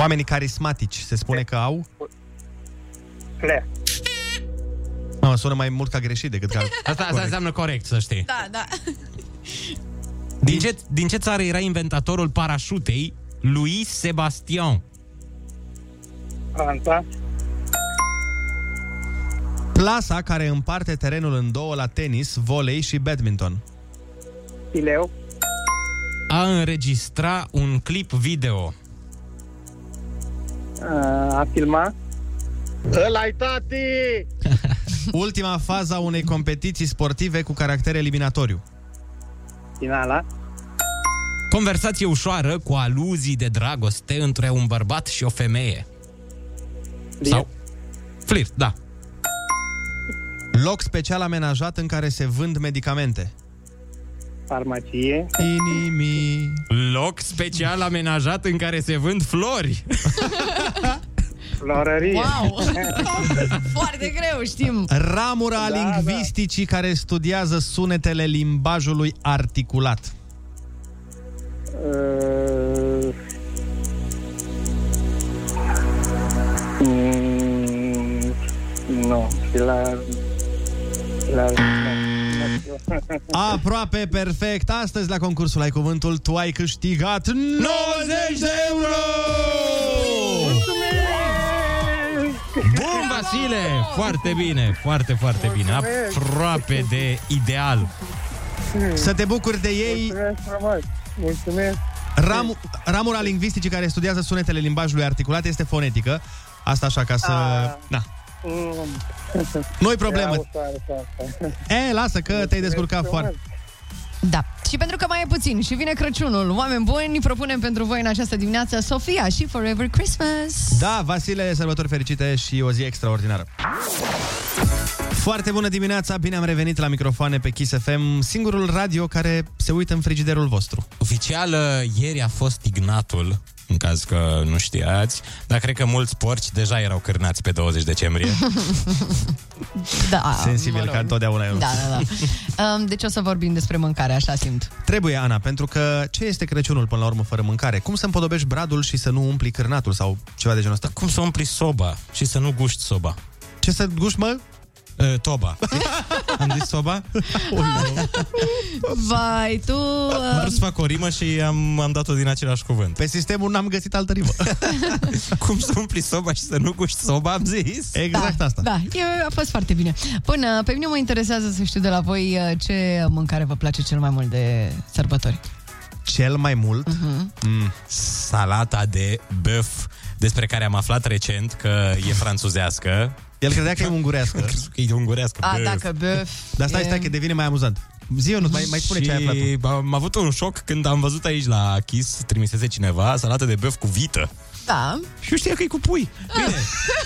Oamenii carismatici se spune că au... Cle. Mă, sună mai mult ca greșit decât ca... [laughs] Asta, asta corect. înseamnă corect, să știi. Da, da. Din ce, din ce țară era inventatorul parașutei Louis Sebastian? Franța. Plasa care împarte terenul în două la tenis, volei și badminton. Pileu. A înregistra un clip video. Uh, A filma. Ăla-i tati! [laughs] Ultima fază a unei competiții sportive cu caracter eliminatoriu. Finala. Conversație ușoară cu aluzii de dragoste între un bărbat și o femeie. Sau flirt, da. Loc special amenajat în care se vând medicamente. Farmacie. Inimii. Loc special amenajat în care se vând flori. [laughs] Florărie. Wow! [laughs] Foarte greu, știm. Ramura Da, da, lingvisticii da. care studiază sunetele limbajului articulat. Uh, mm, nu, și la... la [laughs] Aproape perfect. Astăzi la concursul Ai Cuvântul tu ai câștigat 90 de euro! Bun, Vasile! Foarte bine, foarte, foarte bine. Aproape de ideal. Să te bucuri de ei. Mulțumesc frumos. Mulțumesc. Ram, ramura lingvisticii care studiază sunetele limbajului articulat este fonetică. Asta așa ca să... Ah. Na. Mm. Nu-i problemă. Era ușoară asta. E, lasă că te-ai descurcat foarte... Da. Și pentru că mai e puțin și vine Crăciunul, oameni buni, propunem pentru voi în această dimineață Sofia și Forever Christmas. Da, Vasile, sărbători fericite și o zi extraordinară. Foarte bună dimineața, bine am revenit la microfoane pe Kiss FM, singurul radio care se uită în frigiderul vostru. Oficial, uh, ieri a fost Ignatul, în caz că nu știați, dar cred că mulți porci deja erau cârnați pe 20 decembrie. [laughs] Da, Sensibil ca întotdeauna eu. Da, da, da. Um, Deci o să vorbim despre mâncare, așa simt. Trebuie, Ana, pentru că ce este Crăciunul până la urmă fără mâncare? Cum să împodobești bradul și să nu umpli cârnatul sau ceva de genul ăsta? Cum să umpli soba și să nu guști soba? Ce să guști, mă? Uh, toba. [laughs] Am zis soba? Vai, tu... Am Uh, vrut să fac o rimă și am, am dat-o din același cuvânt. Pe sistemul n-am găsit altă rimă. [laughs] Cum să umpli soba și să nu guști soba, am zis. Exact asta. da, e, a fost foarte bine. Până, pe mine mă interesează să știu de la voi uh, ce mâncare vă place cel mai mult de sărbători. Cel mai mult? Uh-huh. Mm. Salata de băf, despre care am aflat recent că e franțuzească. El credea că e ungurească. [laughs] că e ungurească. A, băf. dacă băf... Dar stai, stai, că devine mai amuzant. Zi, nu mai, mai spune ce ai aflat tu. Și am avut un șoc când am văzut aici la Kiss, trimisese cineva, salată de băf cu vită. Da. Și eu știa că e cu pui. Bine.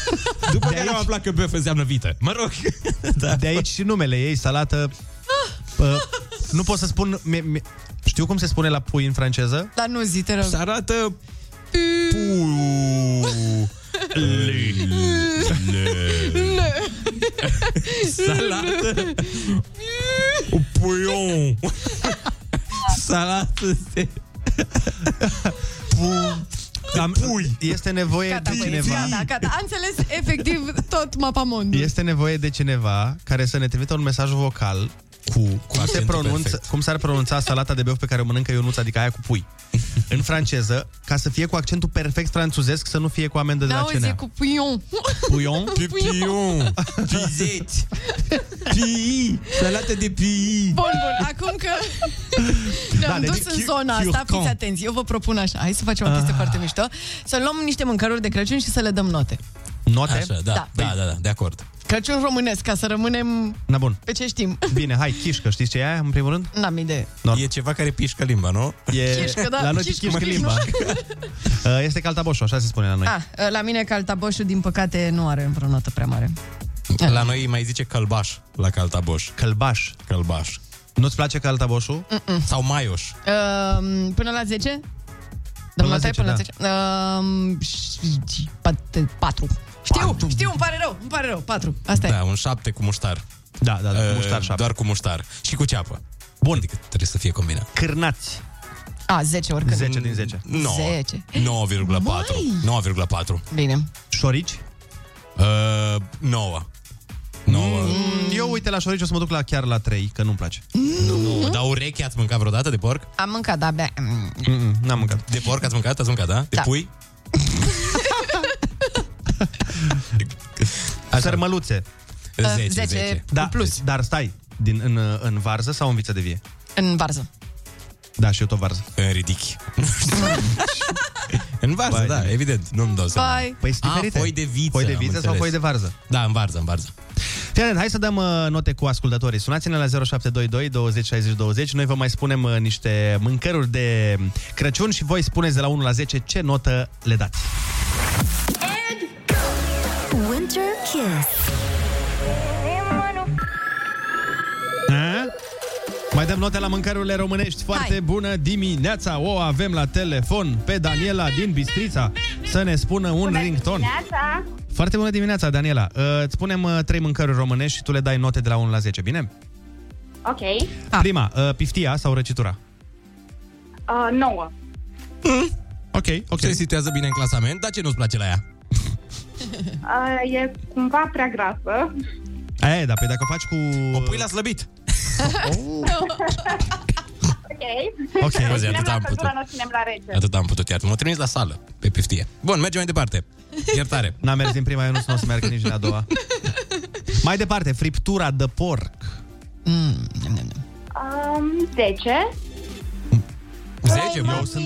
[laughs] După De care aici- am aflat că băf înseamnă vită. Mă rog. [laughs] Da. De aici și numele ei, salată... Uh, nu pot să spun... Mi, mi, știu cum se spune la pui în franceză? Dar nu zi, te rog. Se arată Salată Puion Salată de Am, pui. Este nevoie Gata, de băieți, cineva... gata, gata. Am înțeles efectiv tot mapamondul. Este nevoie de cineva care să ne trimită un mesaj vocal cu cum, se accentul pronunță, perfect. cum s-ar pronunța salata de băf pe care o mănâncă Ionuț, adică aia cu pui. [laughs] în franceză, ca să fie cu accentul perfect franțuzesc, să nu fie cu amendă de la N-auzi, e CNA. cu puion. Puion? Pipion Pizet Pii Salată de pii Bun, bun, acum că ne-am Da, dus deci în cu- zona asta, curcan. fiți atenți, eu vă propun așa, hai să facem o chestie Ah. foarte mișto, să luăm niște mâncăruri de Crăciun și să le dăm note. Note? Așa, da, Da. da, da, da, de acord Crăciun românesc, ca să rămânem Na bun. pe ce știm. Bine, hai, chișcă, știți ce e aia, în primul rând? N-am idee. Nor- E ceva care pișcă limba, nu? E, Chișcă, da, la noi chișcă, chișcă chișcă. limba. [laughs] Uh, este caltaboșul, așa se spune la noi. Ah, la mine caltaboșul, din păcate, nu are vreo notă prea mare. La noi mai zice călbaș La caltaboș Călbaș. Călbaș Nu-ți place caltaboșul? Sau maioș Uh, până la 10? Până la Dăm nota 10, până la da. 10. Uh, 4. Știu, știu, îmi pare rău, îmi pare rău. 4. Asta e. Da, un șapte cu muștar Da, da, da, Uh, muștar șapte. Doar cu muștar Și cu ceapă Bun. Adică trebuie să fie combinat Cârnați. A, 10 oricând. 10 din 10. 9 10. 9,4 9,4 Bine. Șorici? uh, 9 9 Mm, Eu, uite, la șorici o să mă duc la chiar la 3, că nu-mi place. Nu, dar ureche ați mâncat vreodată de porc? Am mâncat, da, abia. Mm. Mm-mm, n-am mâncat. De porc ați mâncat? Ați mâncat, da? De Da. pui? Sărmăluțe. 10, 10. 10. Da, plus. dar stai, din, în, în varză sau în viță de vie? În varză. Da, și eu tot varză. În ridichi. [laughs] în varză, Vai da, de- evident. Nu-mi dau seama. Bye. Păi sunt A, diferite. foi de viță, Foi de am viță sau înțeles. foi de varză? Da, în varză, în varză. Fii atent, hai să dăm uh, note cu ascultătorii. Sunați-ne la 0722 20 60 20. Noi vă mai spunem uh, niște mâncăruri de Crăciun și voi spuneți de la 1 la 10 ce notă le dați. Winter Kiss. A? Mai dăm note la mâncărurile românești. Foarte Hai. bună dimineața! O avem la telefon pe Daniela din Bistrița să ne spună un rington. Dimineața. Foarte bună dimineața, Daniela. Uh, îți spunem uh, trei mâncăruri românești și tu le dai note de la 1 la 10, bine? Ok. Ah. Prima, uh, piftia sau răcitura? Uh, 9. Ok, ok. Se situează bine în clasament, dar ce nu-ți place la ea? Uh, e cumva prea grasă. Aia e, da, pe dacă o faci cu... O pui la slăbit. ok. Ok. Ținem Scuze, atât la am căldură, putut. nu ținem la rece. Atât am putut, iată. Mă trimis la sală, pe piftie. Bun, mergem mai departe. Iertare. N-a mers din prima, eu nu o să meargă nici din a doua. Mai departe, friptura de porc. Mm, Um, 10. 10, eu sunt,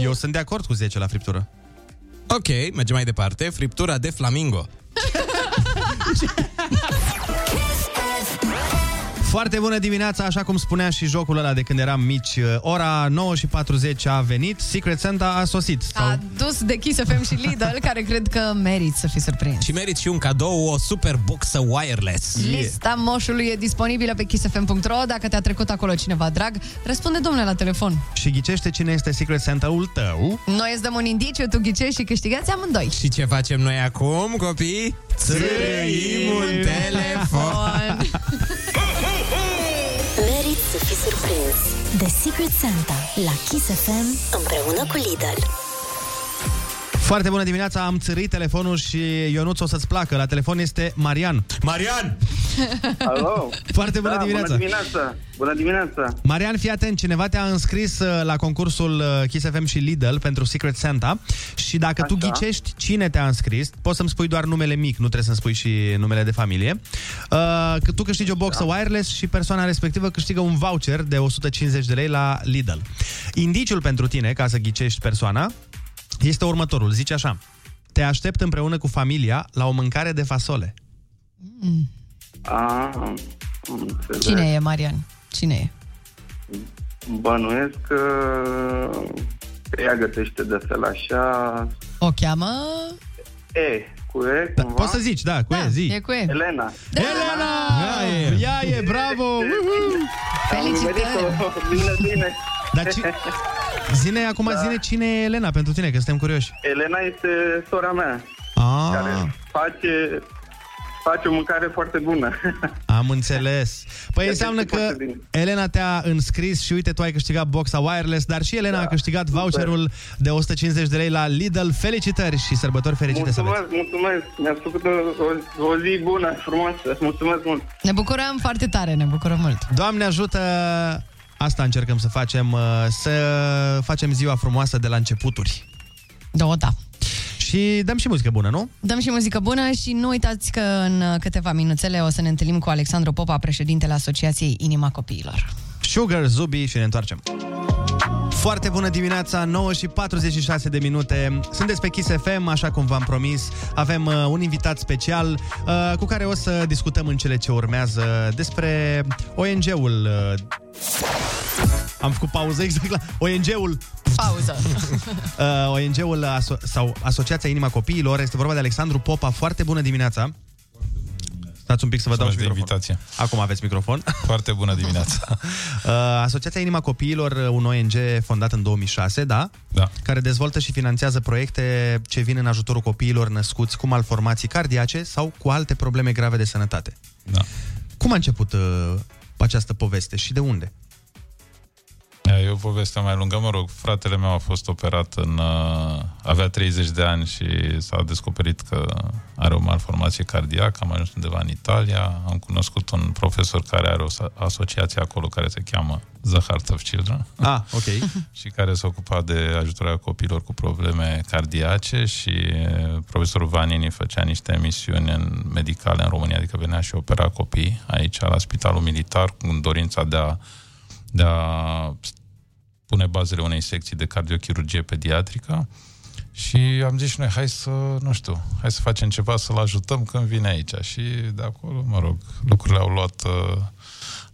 eu sunt de acord cu 10 la friptură. Ok, mergem mai departe. Friptura de flamingo. [laughs] Foarte bună dimineața, așa cum spunea și jocul ăla de când eram mici. Ora 9 și 40 a venit, Secret Santa a sosit. Sau... A dus de Kiss FM și Lidl, care cred că merit să fii surprins. Și meriți și un cadou, o super boxă wireless. Lista moșului e disponibilă pe kissfm.ro Dacă te-a trecut acolo cineva drag, răspunde domnule la telefon. Și ghicește cine este Secret Santa-ul tău. Noi îți dăm un indiciu, tu ghicești și câștigați amândoi. Și ce facem noi acum, copii? Țârâim un telefon. [laughs] Merit să fii surprins. The Secret Santa la Kiss FM împreună cu Lidl. Foarte bună dimineața, am țărit telefonul și Ionuț o să-ți placă. La telefon este Marian. Marian! [laughs] Alo! Foarte bună da, dimineața. Bună dimineața! Bună dimineața! Marian, fii atent, cineva te-a înscris uh, la concursul uh, Kiss FM și Lidl pentru Secret Santa și dacă tu Așa. ghicești cine te-a înscris, poți să-mi spui doar numele mic, nu trebuie să-mi spui și numele de familie. Uh, că tu câștigi o boxă wireless și persoana respectivă câștigă un voucher de 150 de lei la Lidl. Indiciul pentru tine, ca să ghicești persoana, este următorul. Zice așa. Te aștept împreună cu familia la o mâncare de fasole. Mm. A, am înțeles. Cine e, Marian? Cine e? Bănuiesc că ea găsește de fel așa... O cheamă? E, cu E, cumva? Poți să zici, da, cu Da, E, zi. e cu E. Elena. Elena! Ea e, ea e, bravo! Felicitări! Bine, bine. Dar [laughs] ci... Zine acum, da. zine cine e Elena pentru tine, că suntem curioși. Elena este sora mea, Ah, care face, face o mâncare foarte bună. [laughs] am înțeles. Păi Găsește înseamnă că foarte bine. Elena te-a înscris și uite, tu ai câștigat boxa wireless, dar și Elena da, a câștigat voucherul de 150 de lei la Lidl. Felicitări și sărbători fericite să aveți. Mulțumesc, mulțumesc. Mi-ați făcut o, o, o zi bună, frumoasă. Mulțumesc mult. Ne bucurăm foarte tare, ne bucurăm mult. Doamne ajută! Asta încercăm să facem, uh, să facem ziua frumoasă de la începuturi. Da, da. Și dăm și muzică bună, nu? Dăm și muzică bună și nu uitați că în câteva minuțele o să ne întâlnim cu Alexandru Popa, președintele Asociației Inima Copiilor. Sugar, Zubi și ne întoarcem. Foarte bună dimineața, 9 și 46 de minute. Sunteți pe Kiss FM, așa cum v-am promis. Avem uh, un invitat special uh, cu care o să discutăm în cele ce urmează despre ONG-ul. Uh, am făcut pauză exact la ONG-ul Pauză. [laughs] uh, ONG-ul aso- sau Asociația Inima Copiilor. Este vorba de Alexandru Popa. Foarte bună dimineața. Stați un pic să vă dau și Mulțumesc de microfon. invitație. Acum aveți microfon. [laughs] Foarte bună dimineața. [laughs] Uh, Asociația Inima Copiilor, uh, un ONG fondat în 2006, da? Da. Care dezvoltă și finanțează proiecte ce vin în ajutorul copiilor născuți cu malformații cardiace sau cu alte probleme grave de sănătate. Da. Cum a început uh, această poveste și de unde? E o poveste mai lungă. Mă rog, fratele meu a fost operat în... Uh, avea 30 de ani și s-a descoperit că are o malformație cardiacă. Am ajuns undeva în Italia. Am cunoscut un profesor care are o sa- asociație acolo care se cheamă The Heart of Children. Ah, ok. [laughs] și care se ocupa de ajutorarea copiilor cu probleme cardiace și eh, profesorul Vanini făcea niște emisiuni în medicale în România, adică venea și opera copii aici la Spitalul Militar cu dorința de a, de a pune bazele unei secții de cardiochirurgie pediatrică și am zis și noi, hai să, nu știu, hai să facem ceva, să-l ajutăm când vine aici. Și de acolo, mă rog, lucrurile au luat, uh,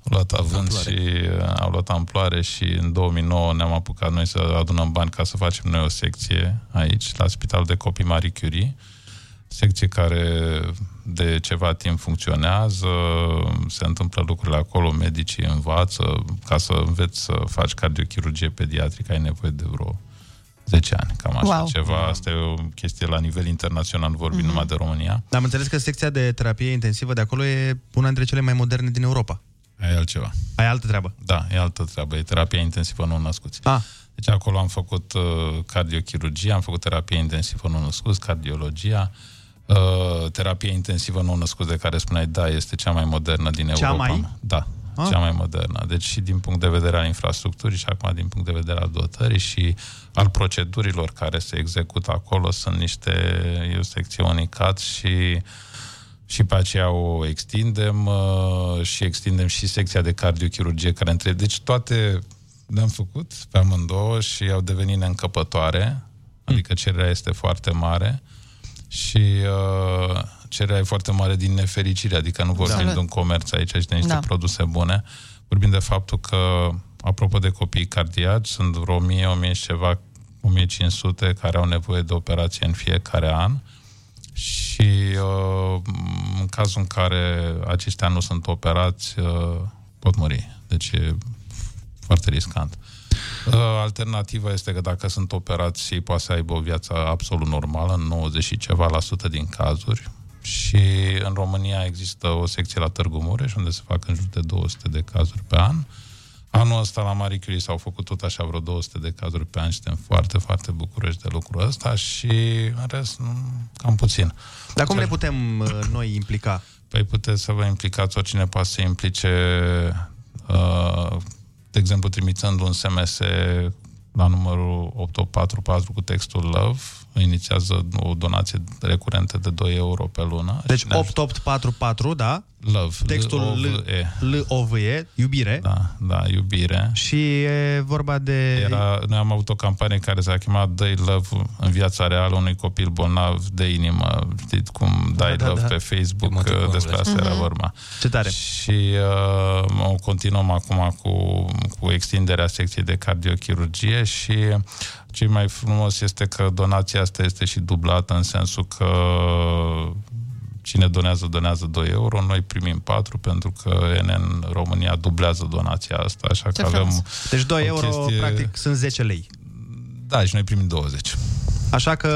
au luat avânt Amploare. și uh, au luat amploare și în 2009 ne-am apucat noi să adunăm bani ca să facem noi o secție aici, la Spitalul de Copii Marie Curie, secție care de ceva timp funcționează, se întâmplă lucrurile acolo, medicii învață, ca să înveți să faci cardiochirurgie pediatrică ai nevoie de vreo 10 ani, cam așa Wow. ceva. Asta e o chestie la nivel internațional, nu vorbim Mhm. numai de România. Am înțeles că secția de terapie intensivă de acolo e una dintre cele mai moderne din Europa. Aia e altceva. Ai altă treabă. Da, e altă treabă, e terapia intensivă nou născuți. Ah. Deci acolo am făcut uh, cardiochirurgia, am făcut terapie intensivă nou născuți, cardiologia, uh, terapie intensivă nou născuți de care spuneai, da, este cea mai modernă din Cea Europa. mai? Da. Ah. Cea mai modernă. Deci și din punct de vedere al infrastructurii și acum din punct de vedere al dotării și al procedurilor care se execută acolo sunt niște, e o secție unicat și și pe aceea o extindem uh, și extindem și secția de cardiochirurgie care între... Deci toate le-am făcut pe amândouă și au devenit neîncăpătoare, adică cererea este foarte mare și uh, cererea e foarte mare din nefericire, adică nu vorbim Da. de un comerț aici și de niște Da. produse bune, vorbim de faptul că, apropo de copii cardiaci, sunt vreo 1000, 1000 și ceva, 1500 care au nevoie de operație în fiecare an și uh, în cazul în care aceștia nu sunt operați, uh, pot muri. Deci e foarte riscant. Uh, Alternativa este că dacă sunt operați, ei poate să aibă o viață absolut normală, în 90 și ceva la sută din cazuri. Și în România există o secție la Târgu Mureș, unde se fac în jur de 200 de cazuri pe an. Anul ăsta la Marie Curie s-au făcut tot așa vreo 200 de cazuri pe an și suntem foarte, foarte bucuroși de lucrul ăsta și în rest, nu, cam puțin. Dar cum ne putem uh, noi implica? Păi puteți să vă implicați, oricine poate să se implice, uh, de exemplu, trimițând un SMS la numărul 8844 cu textul Love, inițiază o donație recurentă de 2 euro pe lună. Deci Și ne ajută. 8844, da? Love. Textul L-O-V-E. L-O-V-E, iubire. Da, da, iubire. Și e vorba de... Era, noi am avut o campanie care s-a chemat Dai Love în viața reală unui copil bolnav de inimă. Știți cum Dai da, Love da. pe Facebook, uh, despre asta era Mhm. vorba. Ce tare. Și uh, o continuăm acum cu, cu extinderea secției de cardiochirurgie și ce mai frumos este că donația asta este și dublată în sensul că cine donează, donează 2 euro, noi primim 4 pentru că NN România dublează donația asta, așa Ce că avem frumos. Deci 2 o euro, chestie- practic, sunt 10 lei. Da, și noi primim 20. Așa că,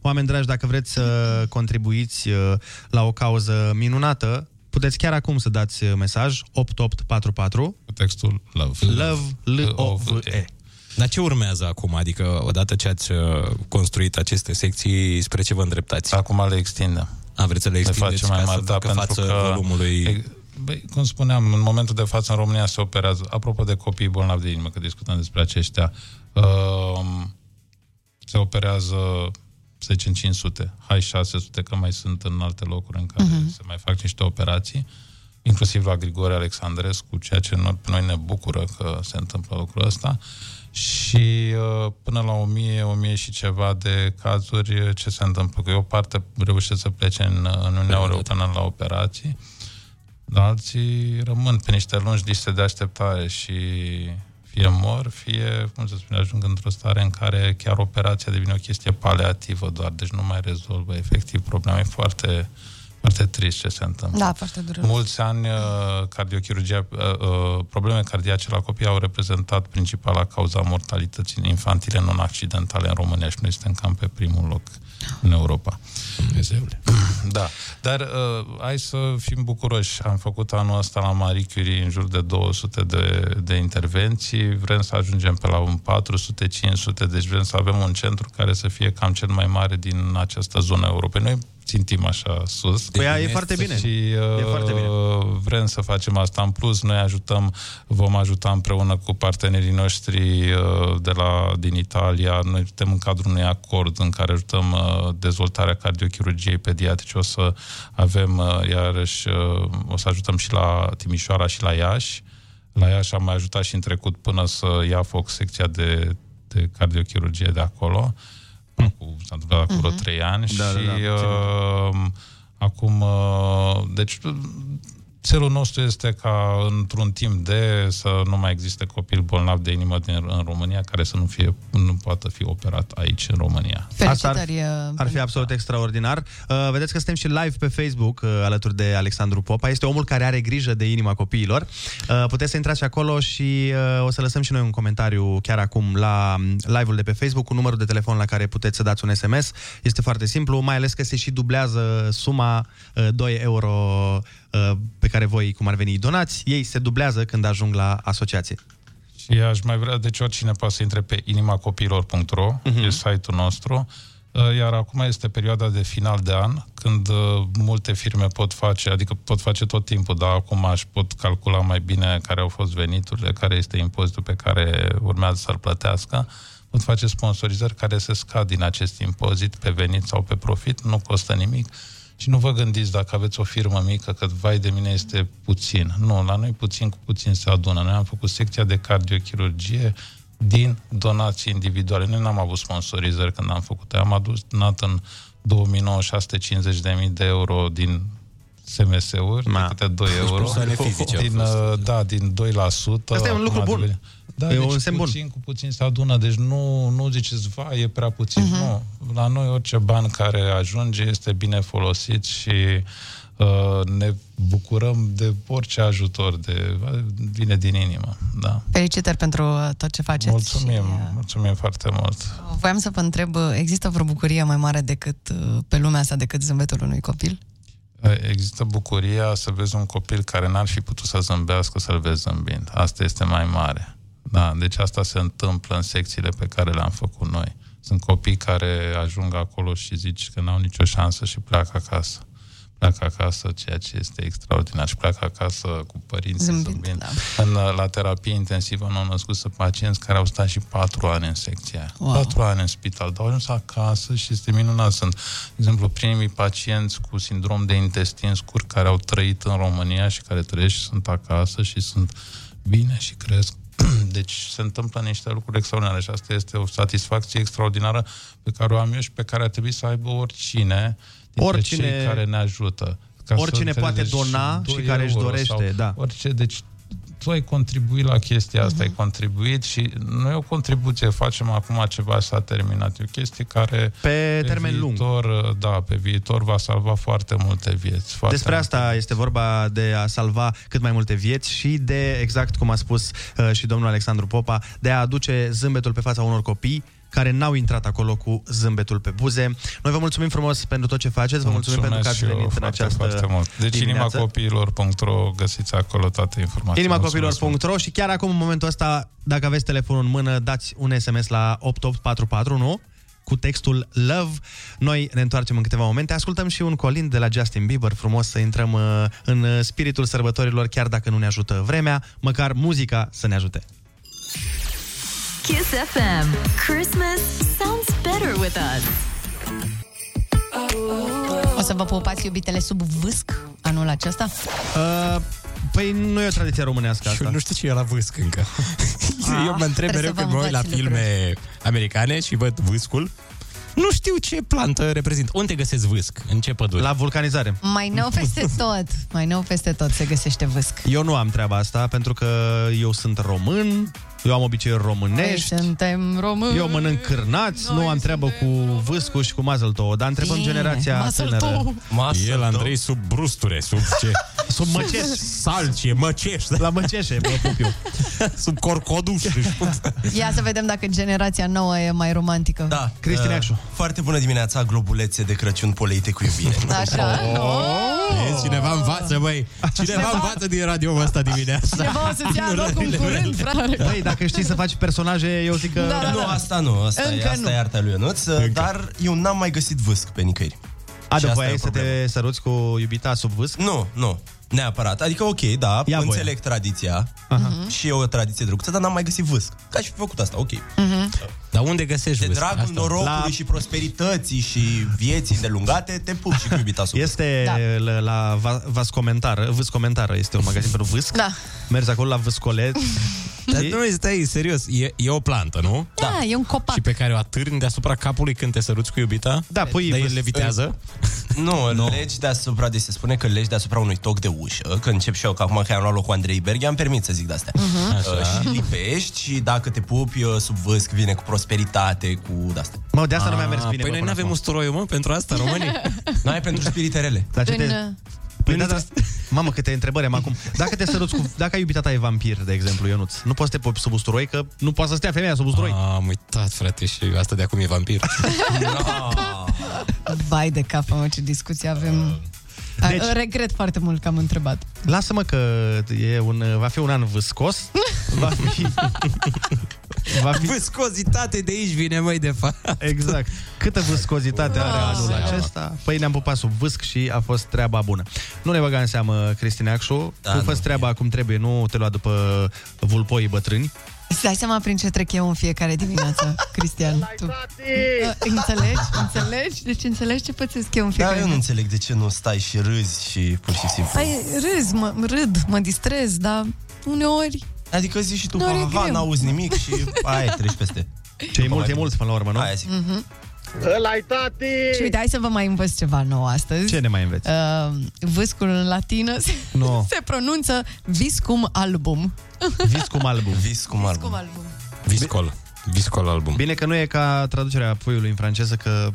oameni dragi, dacă vreți să contribuiți uh, la o cauză minunată, puteți chiar acum să dați uh, mesaj 8844 cu textul Love. Love, L-O-V-E. Dar ce urmează acum? Adică, odată ce ați uh, construit aceste secții, spre ce vă îndreptați? Acum le extindem. A, vreți să le le extindeți facem mai ca mari, să da, facă pentru față că, volumului... E, Băi, cum spuneam, în momentul de față în România se operează, apropo de copii bolnavi de inimă, că discutăm despre aceștia, uh, se operează, să zicem, 500, hai 600, că mai sunt în alte locuri în care Mhm. se mai fac niște operații, inclusiv la Grigore Alexandrescu, ceea ce noi, pe noi ne bucură că se întâmplă lucrul ăsta. Și uh, până la 1000, 1000 și ceva de cazuri, ce se întâmplă? Că e o parte reușește să plece în, în Uniunea Europeană la operații, dar alții rămân pe niște lungi liste de așteptare și fie mor, fie, cum să spune, ajung într-o stare în care chiar operația devine o chestie paliativă doar, deci nu mai rezolvă efectiv problema. E foarte, foarte trist ce se întâmplă. Da, foarte dureros. Mulți ani uh, cardiochirurgia, uh, uh, probleme cardiace la copii au reprezentat principala cauza mortalității infantile non-accidentale în România și noi suntem cam pe primul loc în Europa. Dumnezeule. [clears throat] Da, dar uh, hai să fim bucuroși. Am făcut anul ăsta la Marie Curie în jur de 200 de, de intervenții, vrem să ajungem pe la un 400-500, deci vrem să avem un centru care să fie cam cel mai mare din această zonă europei. Noi țintim așa sus. Păi, e foarte bine. Și uh, E foarte bine. vrem să facem asta în plus. Noi ajutăm, vom ajuta împreună cu partenerii noștri uh, de la, din Italia. Noi suntem în cadrul unui acord în care ajutăm uh, dezvoltarea cardiochirurgiei pediatrice. O să avem uh, iarăși, uh, o să ajutăm și la Timișoara și la Iași. La Iași am mai ajutat și în trecut până să ia foc secția de, de cardiochirurgie de acolo. Acum, s-a întâmplat acum vreo Mhm. trei ani Da, și da, da, uh, acum, uh, deci țelul nostru este ca într-un timp de să nu mai existe copil bolnav de inimă din, în România care să nu fie nu poată fi operat aici în România. Asta ar, Felicitări, uh, ar fi absolut extraordinar. Uh, vedeți că suntem și live pe Facebook uh, alături de Alexandru Popa. Este omul care are grijă de inima copiilor. Uh, puteți să intrați acolo și uh, o să lăsăm și noi un comentariu chiar acum la um, live-ul de pe Facebook cu numărul de telefon la care puteți să dați un SMS. Este foarte simplu, mai ales că se și dublează suma uh, 2 euro uh, pe care voi, cum ar veni, donați. Ei se dublează când ajung la asociație. Și aș mai vrea, deci oricine poate să intre pe inimacopiilor.ro, uh-huh. e site-ul nostru, Uh, Iar acum este perioada de final de an, când uh, multe firme pot face, adică pot face tot timpul, dar acum își pot calcula mai bine care au fost veniturile, care este impozitul pe care urmează să-l plătească, pot face sponsorizări care se scad din acest impozit pe venit sau pe profit, nu costă nimic. Și nu vă gândiți dacă aveți o firmă mică că vai de mine este puțin. Nu, la noi puțin cu puțin se adună. Noi am făcut secția de cardiochirurgie din donații individuale. Noi n-am avut sponsorizări când am făcut Am adus donat în 2009 650.000 de euro din SMS-uri, de câte 2 Deci euro. persoane fizice au din, fost. uh, da, din 2%. Asta e un lucru Acum bun. devine- Da, E deci un semn bun. puțin cu puțin se adună, deci nu, nu ziceți, va, e prea puțin. Mhm. Nu. La noi orice ban care ajunge este bine folosit și uh, ne bucurăm de orice ajutor, de, vine din inimă. Da. Felicitări pentru uh, tot ce faceți. Mulțumim, Și, uh, mulțumim foarte mult. Voiam să vă întreb, uh, există vreo bucurie mai mare decât uh, pe lumea asta decât zâmbetul unui copil? Există bucuria să vezi un copil care n-ar fi putut să zâmbească, să-l vezi zâmbind. Asta este mai mare. Da, deci asta se întâmplă în secțiile pe care le-am făcut noi. Sunt copii care ajung acolo și zici că n-au nicio șansă și pleacă acasă. Pleacă acasă, ceea ce este extraordinar. Și pleacă acasă cu părinții Zâmbind, zâmbind. da. În, la terapie intensivă nu au născut să pacienți care au stat și patru ani în secția aia. Wow. Patru ani în spital, dar au ajuns acasă și este minunat. Sunt, de exemplu, primii pacienți cu sindrom de intestin scurt care au trăit în România și care trăiesc și sunt acasă și sunt bine și cresc. [clears throat] Deci se întâmplă niște lucruri extraordinare și asta este o satisfacție extraordinară pe care o am eu și pe care ar trebui să aibă oricine dintre Oricine- cei care ne ajută. Ca să Oricine poate înțelegeți, dona și doi care își euro dorește, sau da. Orice, deci tu ai contribuit la chestia asta, ai contribuit și nu e o contribuție, facem acum ceva, s-a terminat. E o chestie care Pe termen lung. viitor, Da, pe viitor va salva foarte multe vieți. Foarte Despre asta este vorba de a salva cât mai multe vieți și de, exact cum a spus uh, și domnul Alexandru Popa, de a aduce zâmbetul pe fața unor copii care n-au intrat acolo cu zâmbetul pe buze. Noi vă mulțumim frumos pentru tot ce faceți, vă mulțumim pentru că ați și eu venit în foarte, această foarte mult. Deci dimineață. inimacopiilor.ro găsiți acolo toate informațiile. inimacopiilor.ro și chiar acum, în momentul ăsta, dacă aveți telefonul în mână, dați un SMS la 8844, nu? cu textul Love. Noi ne întoarcem în câteva momente. Ascultăm și un colin de la Justin Bieber, frumos să intrăm uh, în uh, spiritul sărbătorilor, chiar dacă nu ne ajută vremea, măcar muzica să ne ajute. Kiss FM. Christmas sounds better with us. O să vă pupați iubitele sub vâsc anul acesta? Uh, păi nu e o tradiție românească asta. Eu nu știu ce e la vâsc încă. [laughs] Eu mă întreb trebuie mereu să vă când mă uit la învăț filme americane și văd vâscul. Nu știu ce plantă reprezintă. Unde găsesc vâsc? În ce pădure? La vulcanizare. Mai nou peste [laughs] tot, mai nou peste tot se găsește vâsc. Eu nu am treaba asta, pentru că eu sunt român, eu am obiceiuri Noi românești, suntem români. eu mănânc cârnați, nu am treabă cu vâscul și cu mazeltou, dar întrebăm Bine, generația mazeltou. tânără. El, Andrei, sub brusture, sub ce? [laughs] Sub măceș. Salcie, măceș. La măceșe, mă pup eu. [laughs] sub corcoduș. Ia să vedem dacă generația nouă e mai romantică. Da. Cristi uh, Neacșu. Foarte bună dimineața, globulețe de Crăciun poleite cu iubire. [laughs] Așa? Vezi, cineva învață, băi. Cineva învață din radio ăsta dimineața. Cineva o să-ți ia locul în curând, frate. Băi, dacă știi să faci personaje, eu zic că... Da, da, Nu, asta nu, asta Încă e, asta nu. e arta lui Ionuț, dar eu n-am mai găsit vâsc pe nicăieri. A, Și de asta e voiai o să te problemă. săruți cu iubita sub vâsc? Nu, nu. Neapărat. Adică, ok, da, Ia voie. înțeleg tradiția Aha. și e o tradiție drăguță, dar n-am mai găsit vâsc. Ca și fi făcut asta, ok. Dar unde găsești De vâsc? dragul Asta. norocului La- și prosperității și vieții îndelungate, te pup și cu iubita sub vâsc. Este Da. la, la Va- Vas Comentară, Vâsc Comentară, este un magazin pentru vâsc. Da. Mergi acolo la vâscolet. [laughs] Dar nu, stai, serios, e, e o plantă, nu? Da, e un copac. Și pe care o atârni deasupra capului când te săruți cu iubita? Da, pui Dar el vâsc. levitează? Nu, no. legi deasupra, de se spune că legi deasupra unui toc de ușă, că încep și eu, că acum că am luat loc cu Andrei Berg, am permit să zic de astea. Uh-huh. Uh, și lipești și dacă te pupi uh, sub vâsc, vine cu prosperitate, cu de-astea. Mă, de asta nu mi-a mers bine. Păi bă, noi nu până avem acum. usturoiul, mă, pentru asta, [laughs] românii. N-ai pentru spirite rele. Dar ce În, te... uh, Păi da, da, mamă, câte întrebări am acum. Dacă te săruți cu... Dacă ai iubita ta e vampir, de exemplu, Ionuț, nu poți să te pupi sub usturoi, că nu poate să stea femeia sub usturoi. Am uitat, frate, și asta de acum e vampir. [laughs] Vai de cap, mă, ce discuție avem. Deci... Deci- Regret foarte mult că am întrebat. Lasă-mă că e un, va fi un an vâscos. [laughs] Va fi... Va fi... Viscozitate de aici vine, măi, de fapt. Exact. Câtă viscozitate are Ah, anul seama. acesta? Păi ne-am pupat sub vâsc și a fost treaba bună. Nu ne băga în seamă, Cristina Acșu. Da, tu nu. fă treaba cum trebuie, nu te lua după vulpoii bătrâni. Îți dai seama prin ce trec eu în fiecare dimineață, [laughs] Cristian? Tu. Uh, Înțelegi? Înțelegi? Deci înțelegi ce pățesc eu în Da, fiecare eu nu dimineață? înțeleg de ce nu stai și râzi și pur și simplu. Păi râz, mă, râd, mă distrez, dar uneori... Adică zici și tu, Nu are ha, ha, greu. n-auzi nimic și aia treci peste. Ce e mult, e mult până la urmă, nu? Aia zic. Mhm. Ăla-i tati! Și uite, hai să vă mai învăț ceva nou astăzi. Ce ne mai înveți? Uh, vâscul în latină se, No. [laughs] se pronunță viscum album. Viscum album. Viscum Viscum album. Viscol. Viscol album. Bine că nu e ca traducerea puiului în franceză, că...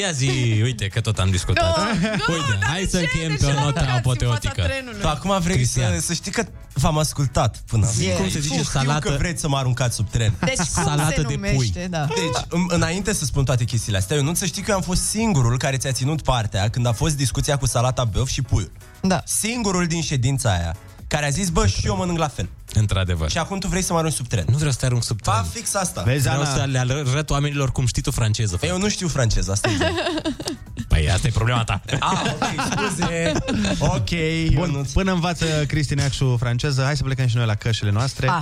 Ia zi, uite că tot am discutat. Nu, uite, hai să încheiem pe o notă apoteotică. Tu acum vrei Cristian. să, să știi că v-am ascultat până Zi acum. cum se zice, Știu salată- că vreți să mă aruncați sub tren. Deci cum Salată se de numește? pui. Da. Deci, în- înainte să spun toate chestiile astea, eu nu să știi că eu am fost singurul care ți-a ținut partea când a fost discuția cu salata băf și puiul. Da. Singurul din ședința aia care a zis, bă, și eu mănânc la fel. Într-adevăr. Și acum tu vrei să mă arunci sub tren. Nu vreau să te arunc sub Fa tren. fix asta. Vezi, Vreau Ana? să le arăt oamenilor cum știi tu franceză. frate. Eu nu știu franceză, asta e. [laughs] Păi asta e problema ta. ah, ok, scuze. Ok, Bun, până învață Cristina Acșu franceză, hai să plecăm și noi la cășile noastre. Ah.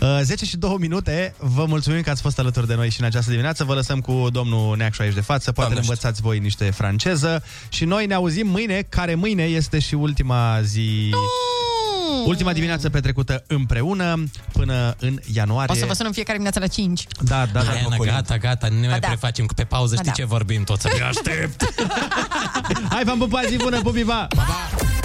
Uh, 10 și 2 minute, vă mulțumim că ați fost alături de noi și în această dimineață. Vă lăsăm cu domnul Neacșu aici de față, poate Doamne ne învățați voi niște franceză și noi ne auzim mâine, care mâine este și ultima zi... Ultima dimineață petrecută împreună până în ianuarie. O să vă sun în fiecare dimineață la 5. Da, da, da. Hai, Ana, gata, gata, nu ne mai da. prefacem, că pe pauză Ba știi da. ce vorbim toți. Să aștept. [laughs] Hai, v-am pupat, zi bună, pupi, pa! Pa, pa.